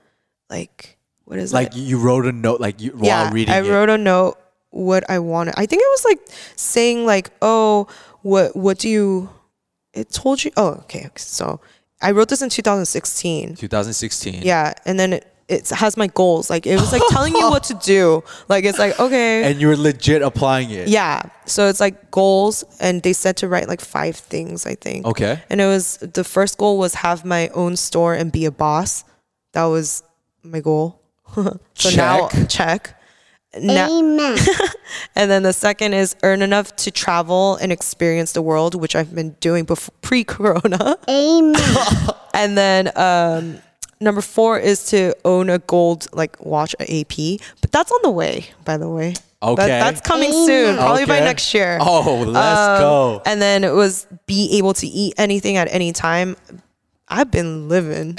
like what is it? like it? you wrote a note, like you while yeah, reading I it. wrote a note what I wanted. I think it was like saying like, oh, what what do you? It told you. Oh, okay. So I wrote this in 2016. 2016. Yeah, and then it it has my goals. Like it was like telling you what to do. Like it's like okay. And you're legit applying it. Yeah. So it's like goals, and they said to write like five things, I think. Okay. And it was the first goal was have my own store and be a boss. That was my goal. so now Check. Check. Now, Amen. and then the second is earn enough to travel and experience the world, which I've been doing before pre-corona. Amen. And then um, number four is to own a gold like watch, a AP. But that's on the way, by the way. That- Okay. that's coming soon, probably by next year. Oh, let's Um, go. And then it was be able to eat anything at any time. I've been living.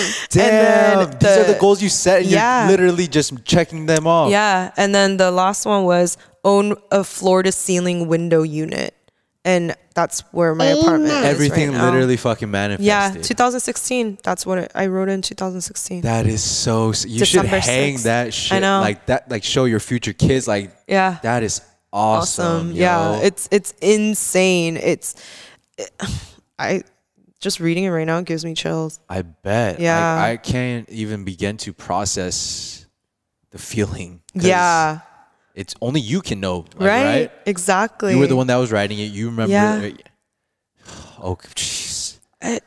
Amen. Damn. then These are the the- goals you set, and Yeah. you're literally just checking them off. yeah. And then the last one was own a floor to ceiling window unit. And that's where my apartment Amen. is. Everything right now. literally fucking manifested. Yeah, 2016. That's what it, I wrote in 2016. That is so. s- You should December hang 6th. that shit. I know. Like that. Like show your future kids. Like yeah. that is awesome. awesome. Yeah, it's it's insane. It's I just reading it right now gives me chills. I bet. Yeah. I can't even begin to process the feeling. Yeah, It's only you can know. like, right? right? Exactly. You were the one that was writing it. You remember. Yeah. it. Oh, jeez.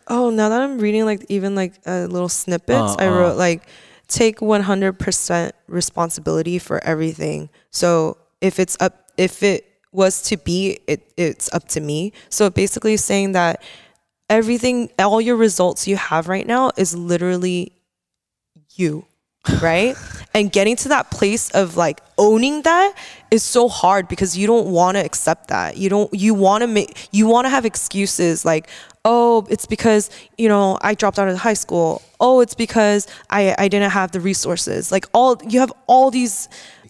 Oh, now that I'm reading like even like uh, little snippets, Uh, I uh. wrote like take 100% responsibility for everything. So if it's up, if it was to be, it it's up to me. So basically saying that everything, all your results you have right now is literally you. right? and getting to that place of like owning that is so hard because you don't want to accept that. You don't you want to make you want to have excuses like, "Oh, it's because, you know, I dropped out of high school. Oh, it's because I I didn't have the resources." Like all you have all these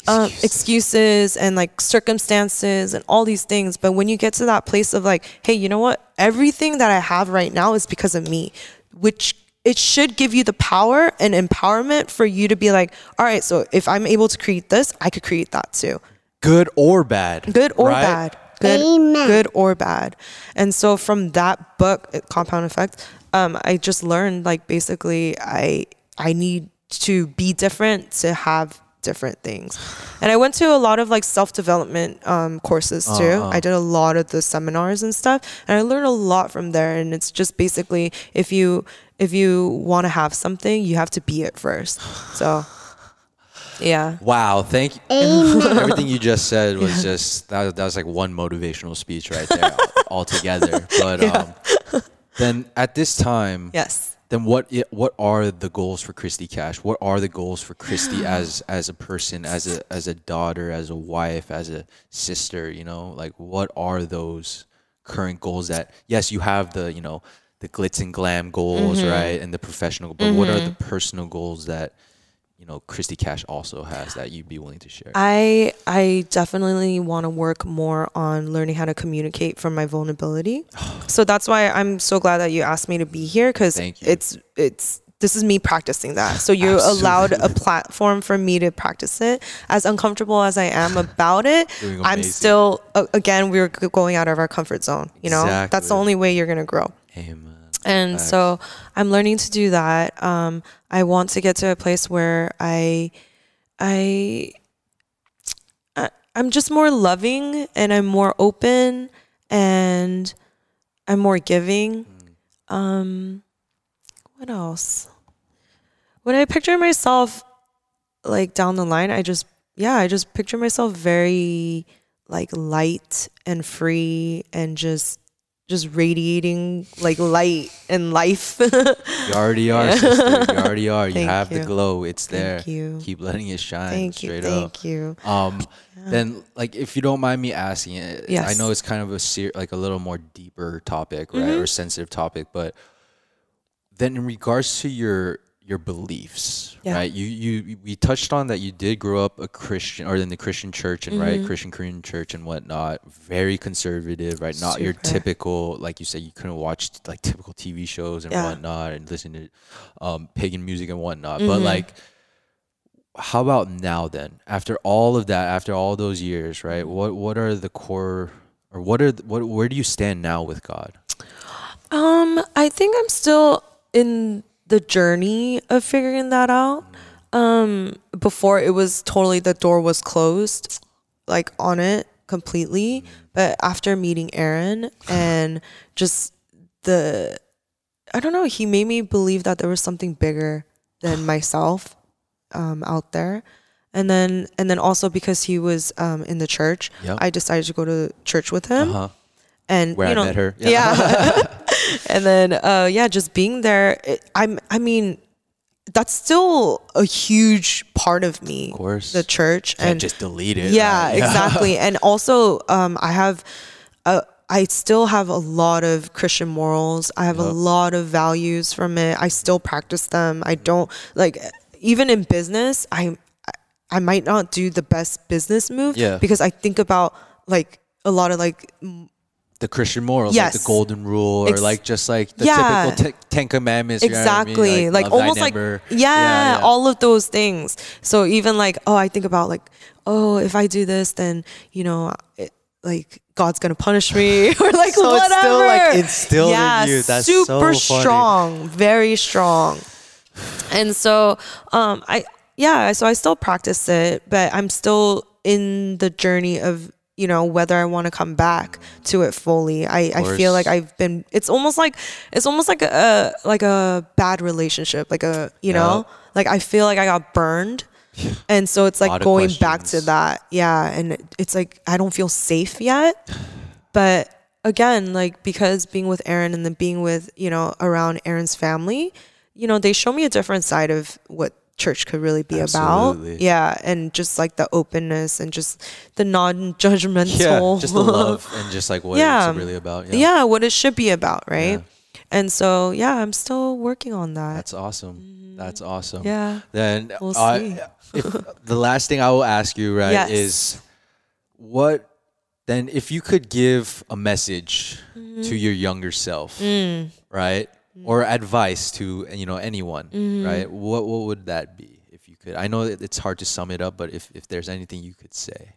um, Excuses. excuses and like circumstances and all these things. But when you get to that place of like, hey, you know what? Everything that I have right now is because of me, which it should give you the power and empowerment for you to be like, all right, so if I'm able to create this, I could create that too. Good or bad. Good or right? bad. Good, Amen. good or bad. And so from that book, uh, Compound Effect, um, I just learned like basically I I need to be different to have different things. And I went to a lot of like self development um, courses too. Uh-huh. I did a lot of the seminars and stuff, and I learned a lot from there. And it's just basically if you if you want to have something, you have to be it first. So, yeah. Wow. Thank you. Amen. Everything you just said was just that, was- that was like one motivational speech right there altogether. But um, then at this time, Yes. Then what what are the goals for Christy Cash? What are the goals for Christy as as a person, as a as a daughter, as a wife, as a sister? You know, like what are those current goals that? Yes, you have the you know the glitz and glam goals, Mm-hmm. right, and the professional. But what are the personal goals that you know Christy Cash also has that you'd be willing to share? I I definitely want to work more on learning how to communicate from my vulnerability. so that's why I'm so glad that you asked me to be here because it's it's this is me practicing that. So you're allowed a platform for me to practice it. As uncomfortable as I am about it, I'm still again we're going out of our comfort zone. You know, that's the only way you're gonna grow. Amen. And so I'm learning to do that. Um, I want to get to a place where I, I, I, I'm just more loving and I'm more open and I'm more giving. Um, what else? When I picture myself like down the line, I just yeah, I just picture myself very like light and free and just just radiating like light and life. You already are, sister. You already are. You have the glow. It's there. Thank you. Keep letting it shine. thank you, straight up. thank you. Um, then like if you don't mind me asking it, I know it's kind of a ser- like a little more deeper topic, right, Mm-hmm. or sensitive topic, but then in regards to your your beliefs, Yeah. right? You you we touched on that you did grow up a Christian or in the Christian church and right Mm-hmm. Christian Korean church and whatnot, very conservative, right? Not your typical like you said you couldn't watch like typical TV shows and Yeah. whatnot and listen to um, pagan music and whatnot, but Mm-hmm. like how about now then after all of that after all those years right what what are the core or what are the, what where do you stand now with god Um, I think I'm still in the journey of figuring that out. Um, before it was totally the door was closed, like on it completely. But after meeting Aaron and just the, I don't know, he made me believe that there was something bigger than myself, um, out there. And then, and then also because he was um, in the church, Yep. I decided to go to church with him uh-huh and Where you I know, met her. Yeah. Yeah. and then uh yeah, just being there, it, I'm I mean that's still a huge part of me. Of course. The church Can't and just delete it yeah, right? exactly. And also um I have uh I still have a lot of Christian morals. I have a lot of values from it. I still practice them. I don't like even in business, I I might not do the best business move Yeah. because I think about like a lot of like the christian morals like the golden rule or Ex- like just like the Yeah. typical te- ten commandments you know I mean? exactly like, almost like neighbor. yeah, all of those things so even like oh i think about like oh if i do this then you know it, like god's gonna punish me or like So it's still, like, instilled in yeah, you. That's so super funny. strong very strong and so um i yeah so i still practice it but i'm still in the journey of you know whether i want to come back to it fully. I i feel like i've been it's almost like it's almost like a like a bad relationship like a you know? Yeah. like i feel like i got burned. And so it's like going back to that. Yeah and it's like i don't feel safe yet. But again like because being with aaron and then being with you know around aaron's family you know they show me a different side of what church could really be Absolutely. about yeah and just like the openness and just the non-judgmental yeah just the love and just like what Yeah. it's really about yeah, yeah. what it should be about right Yeah. and so yeah i'm still working on that that's awesome that's awesome Mm-hmm. yeah then We'll see. if the last thing I will ask you, right, Yes. is what then if you could give a message Mm-hmm. to your younger self, Mm. right? Or advice to you know anyone, Mm-hmm. right? What what would that be if you could? I know it's hard to sum it up, but if, if there's anything you could say.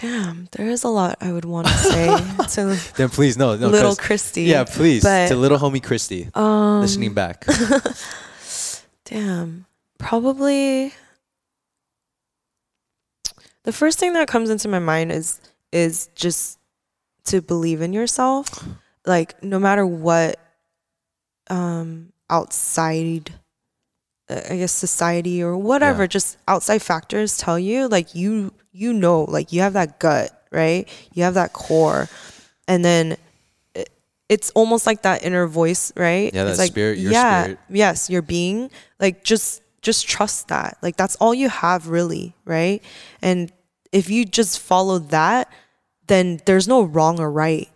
damn there is a lot i would want to say to Then please no, no little christy Yeah, please. but to little homie Christy. um listening back. Damn. Probably the first thing that comes into my mind is is just to believe in yourself. Like no matter what um outside uh, I guess society or whatever Yeah. just outside factors tell you like you you know like you have that gut, right? You have that core. And then uh, it's almost like that inner voice, right? Yeah, it's that like, spirit, your yeah, spirit. yes, your being. Like just just trust that. Like that's all you have really, right? And if you just follow that, then there's no wrong or right.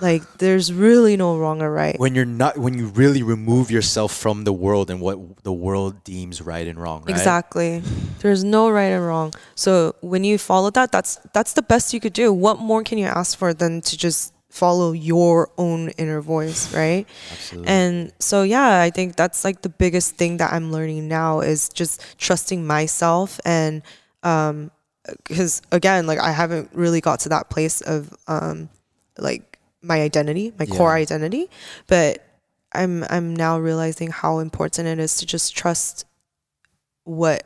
Like there's really no wrong or right. when you're not when you really remove yourself from the world and what the world deems right and wrong, right? Exactly. There's no right and wrong. So when you follow that, that's that's the best you could do. What more can you ask for than to just follow your own inner voice, right? Absolutely. And so yeah, I think that's like the biggest thing that I'm learning now is just trusting myself and um because again, like I haven't really got to that place of um like my identity, my core identity, but I'm I'm now realizing how important it is to just trust what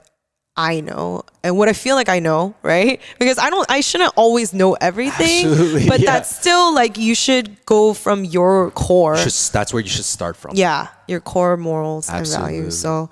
I know and what I feel like I know, right? Because I don't I shouldn't always know everything, Absolutely, but yeah. that's still like you should go from your core. Should- that's where you should start from. Yeah, your core morals and values. So,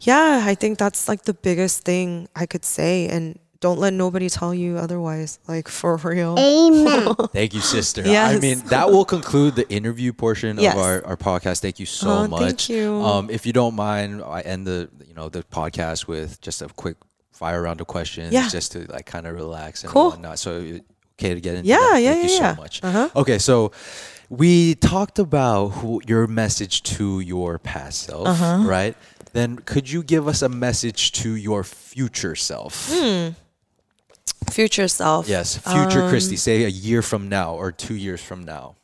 yeah, I think that's like the biggest thing I could say and don't let nobody tell you otherwise, like for real. Amen. Thank you, sister. I mean, that will conclude the interview portion Yes. of our, our podcast. Thank you so Oh, much. thank you. Um, if you don't mind, I end the you know the podcast with just a quick fire round of questions, Yeah. just to like kind of relax and Cool. whatnot. So okay to get into Yeah, that? yeah, Thank you yeah, so much. Uh-huh. Okay, so we talked about who, your message to your past self, Uh-huh. right? Then could you give us a message to your future self? Hmm. Future self. Yes, future Um, Christy. Say a year from now or two years from now.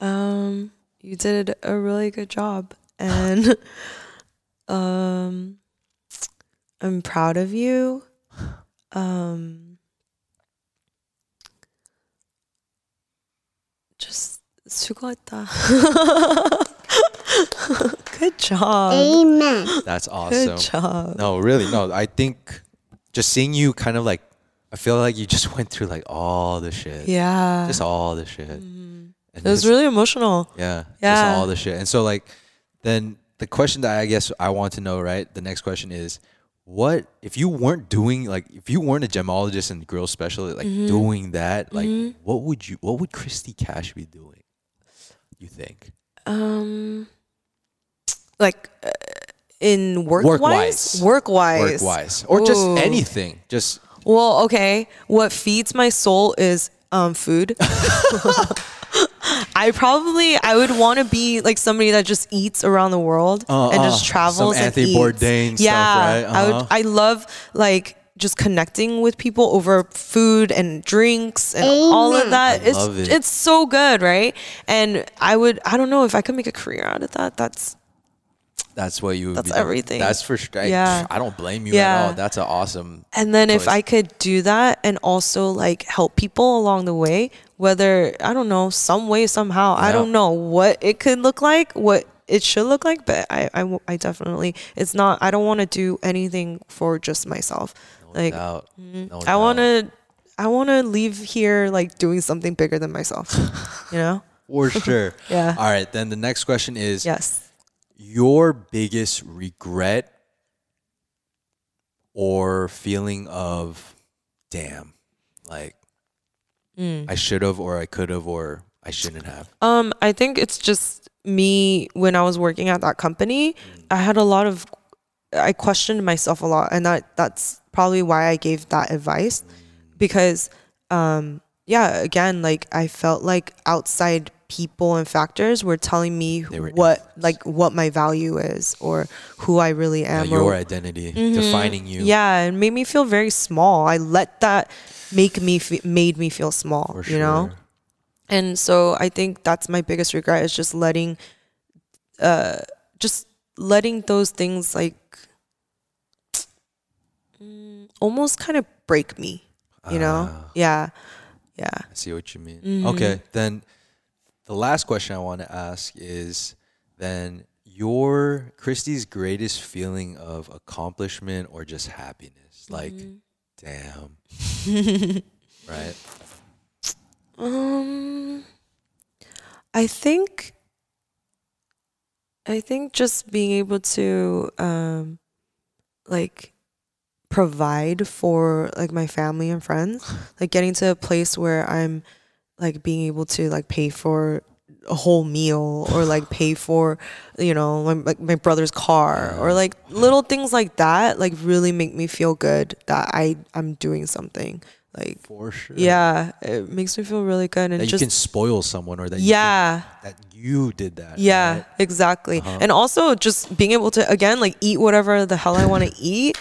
Um, you did a really good job, and um, I'm proud of you. Um, just 수고했다. good job. Amen. That's awesome. Good job. No, really, no. I think just seeing you kind of like, I feel like you just went through like all the shit. Yeah. Just all the shit. And it was just- really emotional. yeah, Yeah. just all the shit. And so like, then the question that I guess I want to know, right? The next question is, what if you weren't doing like if you weren't a gemologist and grill specialist, like Mm-hmm. doing that, like what would you, what would Christy Cash be doing? You think? Um, like uh, in work Work-wise. work wise, Work wise, or just anything, just Well, okay. What feeds my soul is um food. I probably I would want to be like somebody that just eats around the world Uh, and uh, just travels some and Anthony eats. Bourdain stuff, yeah, right? I. Uh-huh. I love like just connecting with people over food and drinks and all of that. I it's it. it's so good, right? And I would. I don't know if I could make a career out of that. That's That's what you would That's be everything. That's for sure. Yeah. I don't blame you at all. That's an awesome. And then if choice. I could do that and also like help people along the way, whether I don't know, some way, somehow, I Yeah. don't know what it could look like, what it should look like, but I, I, w- I definitely, it's not, I don't want to do anything for just myself. No like, doubt. mm-hmm. No I want to, I want to leave here like doing something bigger than myself, you know? For sure. Yeah. All right. Then the next question is Yes. Your biggest regret or feeling of, damn, like Mm. I should have or I could have or I shouldn't have. Um, I think it's just me when I was working at that company. I had a lot of, I questioned myself a lot, and that that's probably why I gave that advice, because, um, yeah, again, like I felt like outside people and factors were telling me were what like what my value is or who I really Yeah, am. your or, identity, defining you. Mm-hmm. yeah, it made me feel very small. I let that make me fe- made me feel small. For You know. And so I think that's my biggest regret is just letting uh just letting those things like mm, almost kind of break me, you know? Ah. Yeah. Yeah. I see what you mean. Mm-hmm. Okay, then the last question I want to ask is then your Christy's greatest feeling of accomplishment or just happiness. Like, Mm-hmm. damn. right? Um I think I think just being able to um like provide for like my family and friends, like getting to a place where I'm like being able to like pay for a whole meal or like pay for you know my, like my brother's car or like little things like that like really make me feel good that i i'm doing something like For sure. yeah it makes me feel really good and That you just can spoil someone or that you yeah can- that you did that. yeah, right? exactly. Uh-huh. And also just being able to again like eat whatever the hell I want to eat.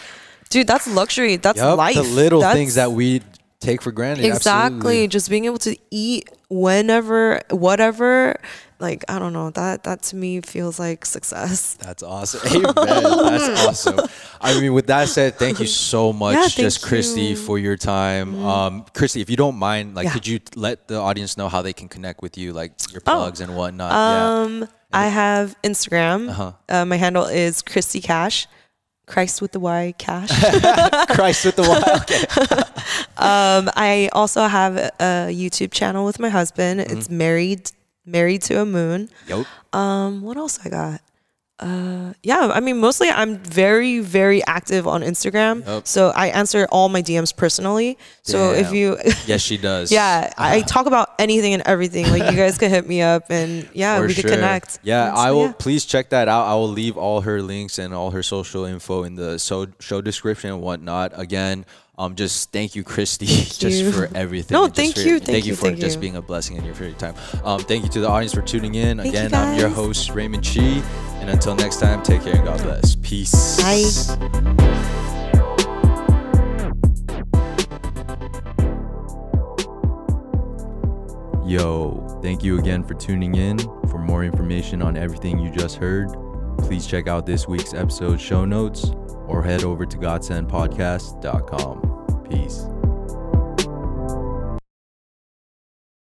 Dude, that's luxury. That's Yup, life. The little That's- things that we take for granted. Exactly. absolutely. Just being able to eat whenever whatever like I don't know. That that to me feels like success. That's awesome. Amen. That's awesome. I mean, with that said, thank you so much, Yeah, just Christy, you. Mm-hmm. for your time. Um, Christy, if you don't mind, like, Yeah. could you let the audience know how they can connect with you, like your Oh. plugs and whatnot? yeah. Um I have Instagram. Uh-huh. Uh, my handle is Christy Cash. Christ with the Y Cash. Christ with the wild. Okay. Um, I also have a YouTube channel with my husband. Mm-hmm. It's married married to a moon. Yup. Um, what else I got? Uh, yeah, I mean, mostly I'm very, very active on Instagram. Yup. So I answer all my DMs personally. So if you, Yes, she does. yeah, I talk about anything and everything. Like you guys can hit me up and yeah, For we could connect. Yeah, And I so, will. yeah. Please check that out. I will leave all her links and all her social info in the so, show description and whatnot. Again, um, just thank you, Christy, just you. for everything. No, thank for- you, Thank, thank you you, for thank just you. being a blessing in your free time. Um, thank you to the audience for tuning in. Thank you, Again, I'm your host Raymond Chi, and until next time, take care and God bless. Peace. Bye. Yo, thank you again for tuning in. For more information on everything you just heard, please check out this week's episode show notes or head over to godsendpodcast.com. Peace.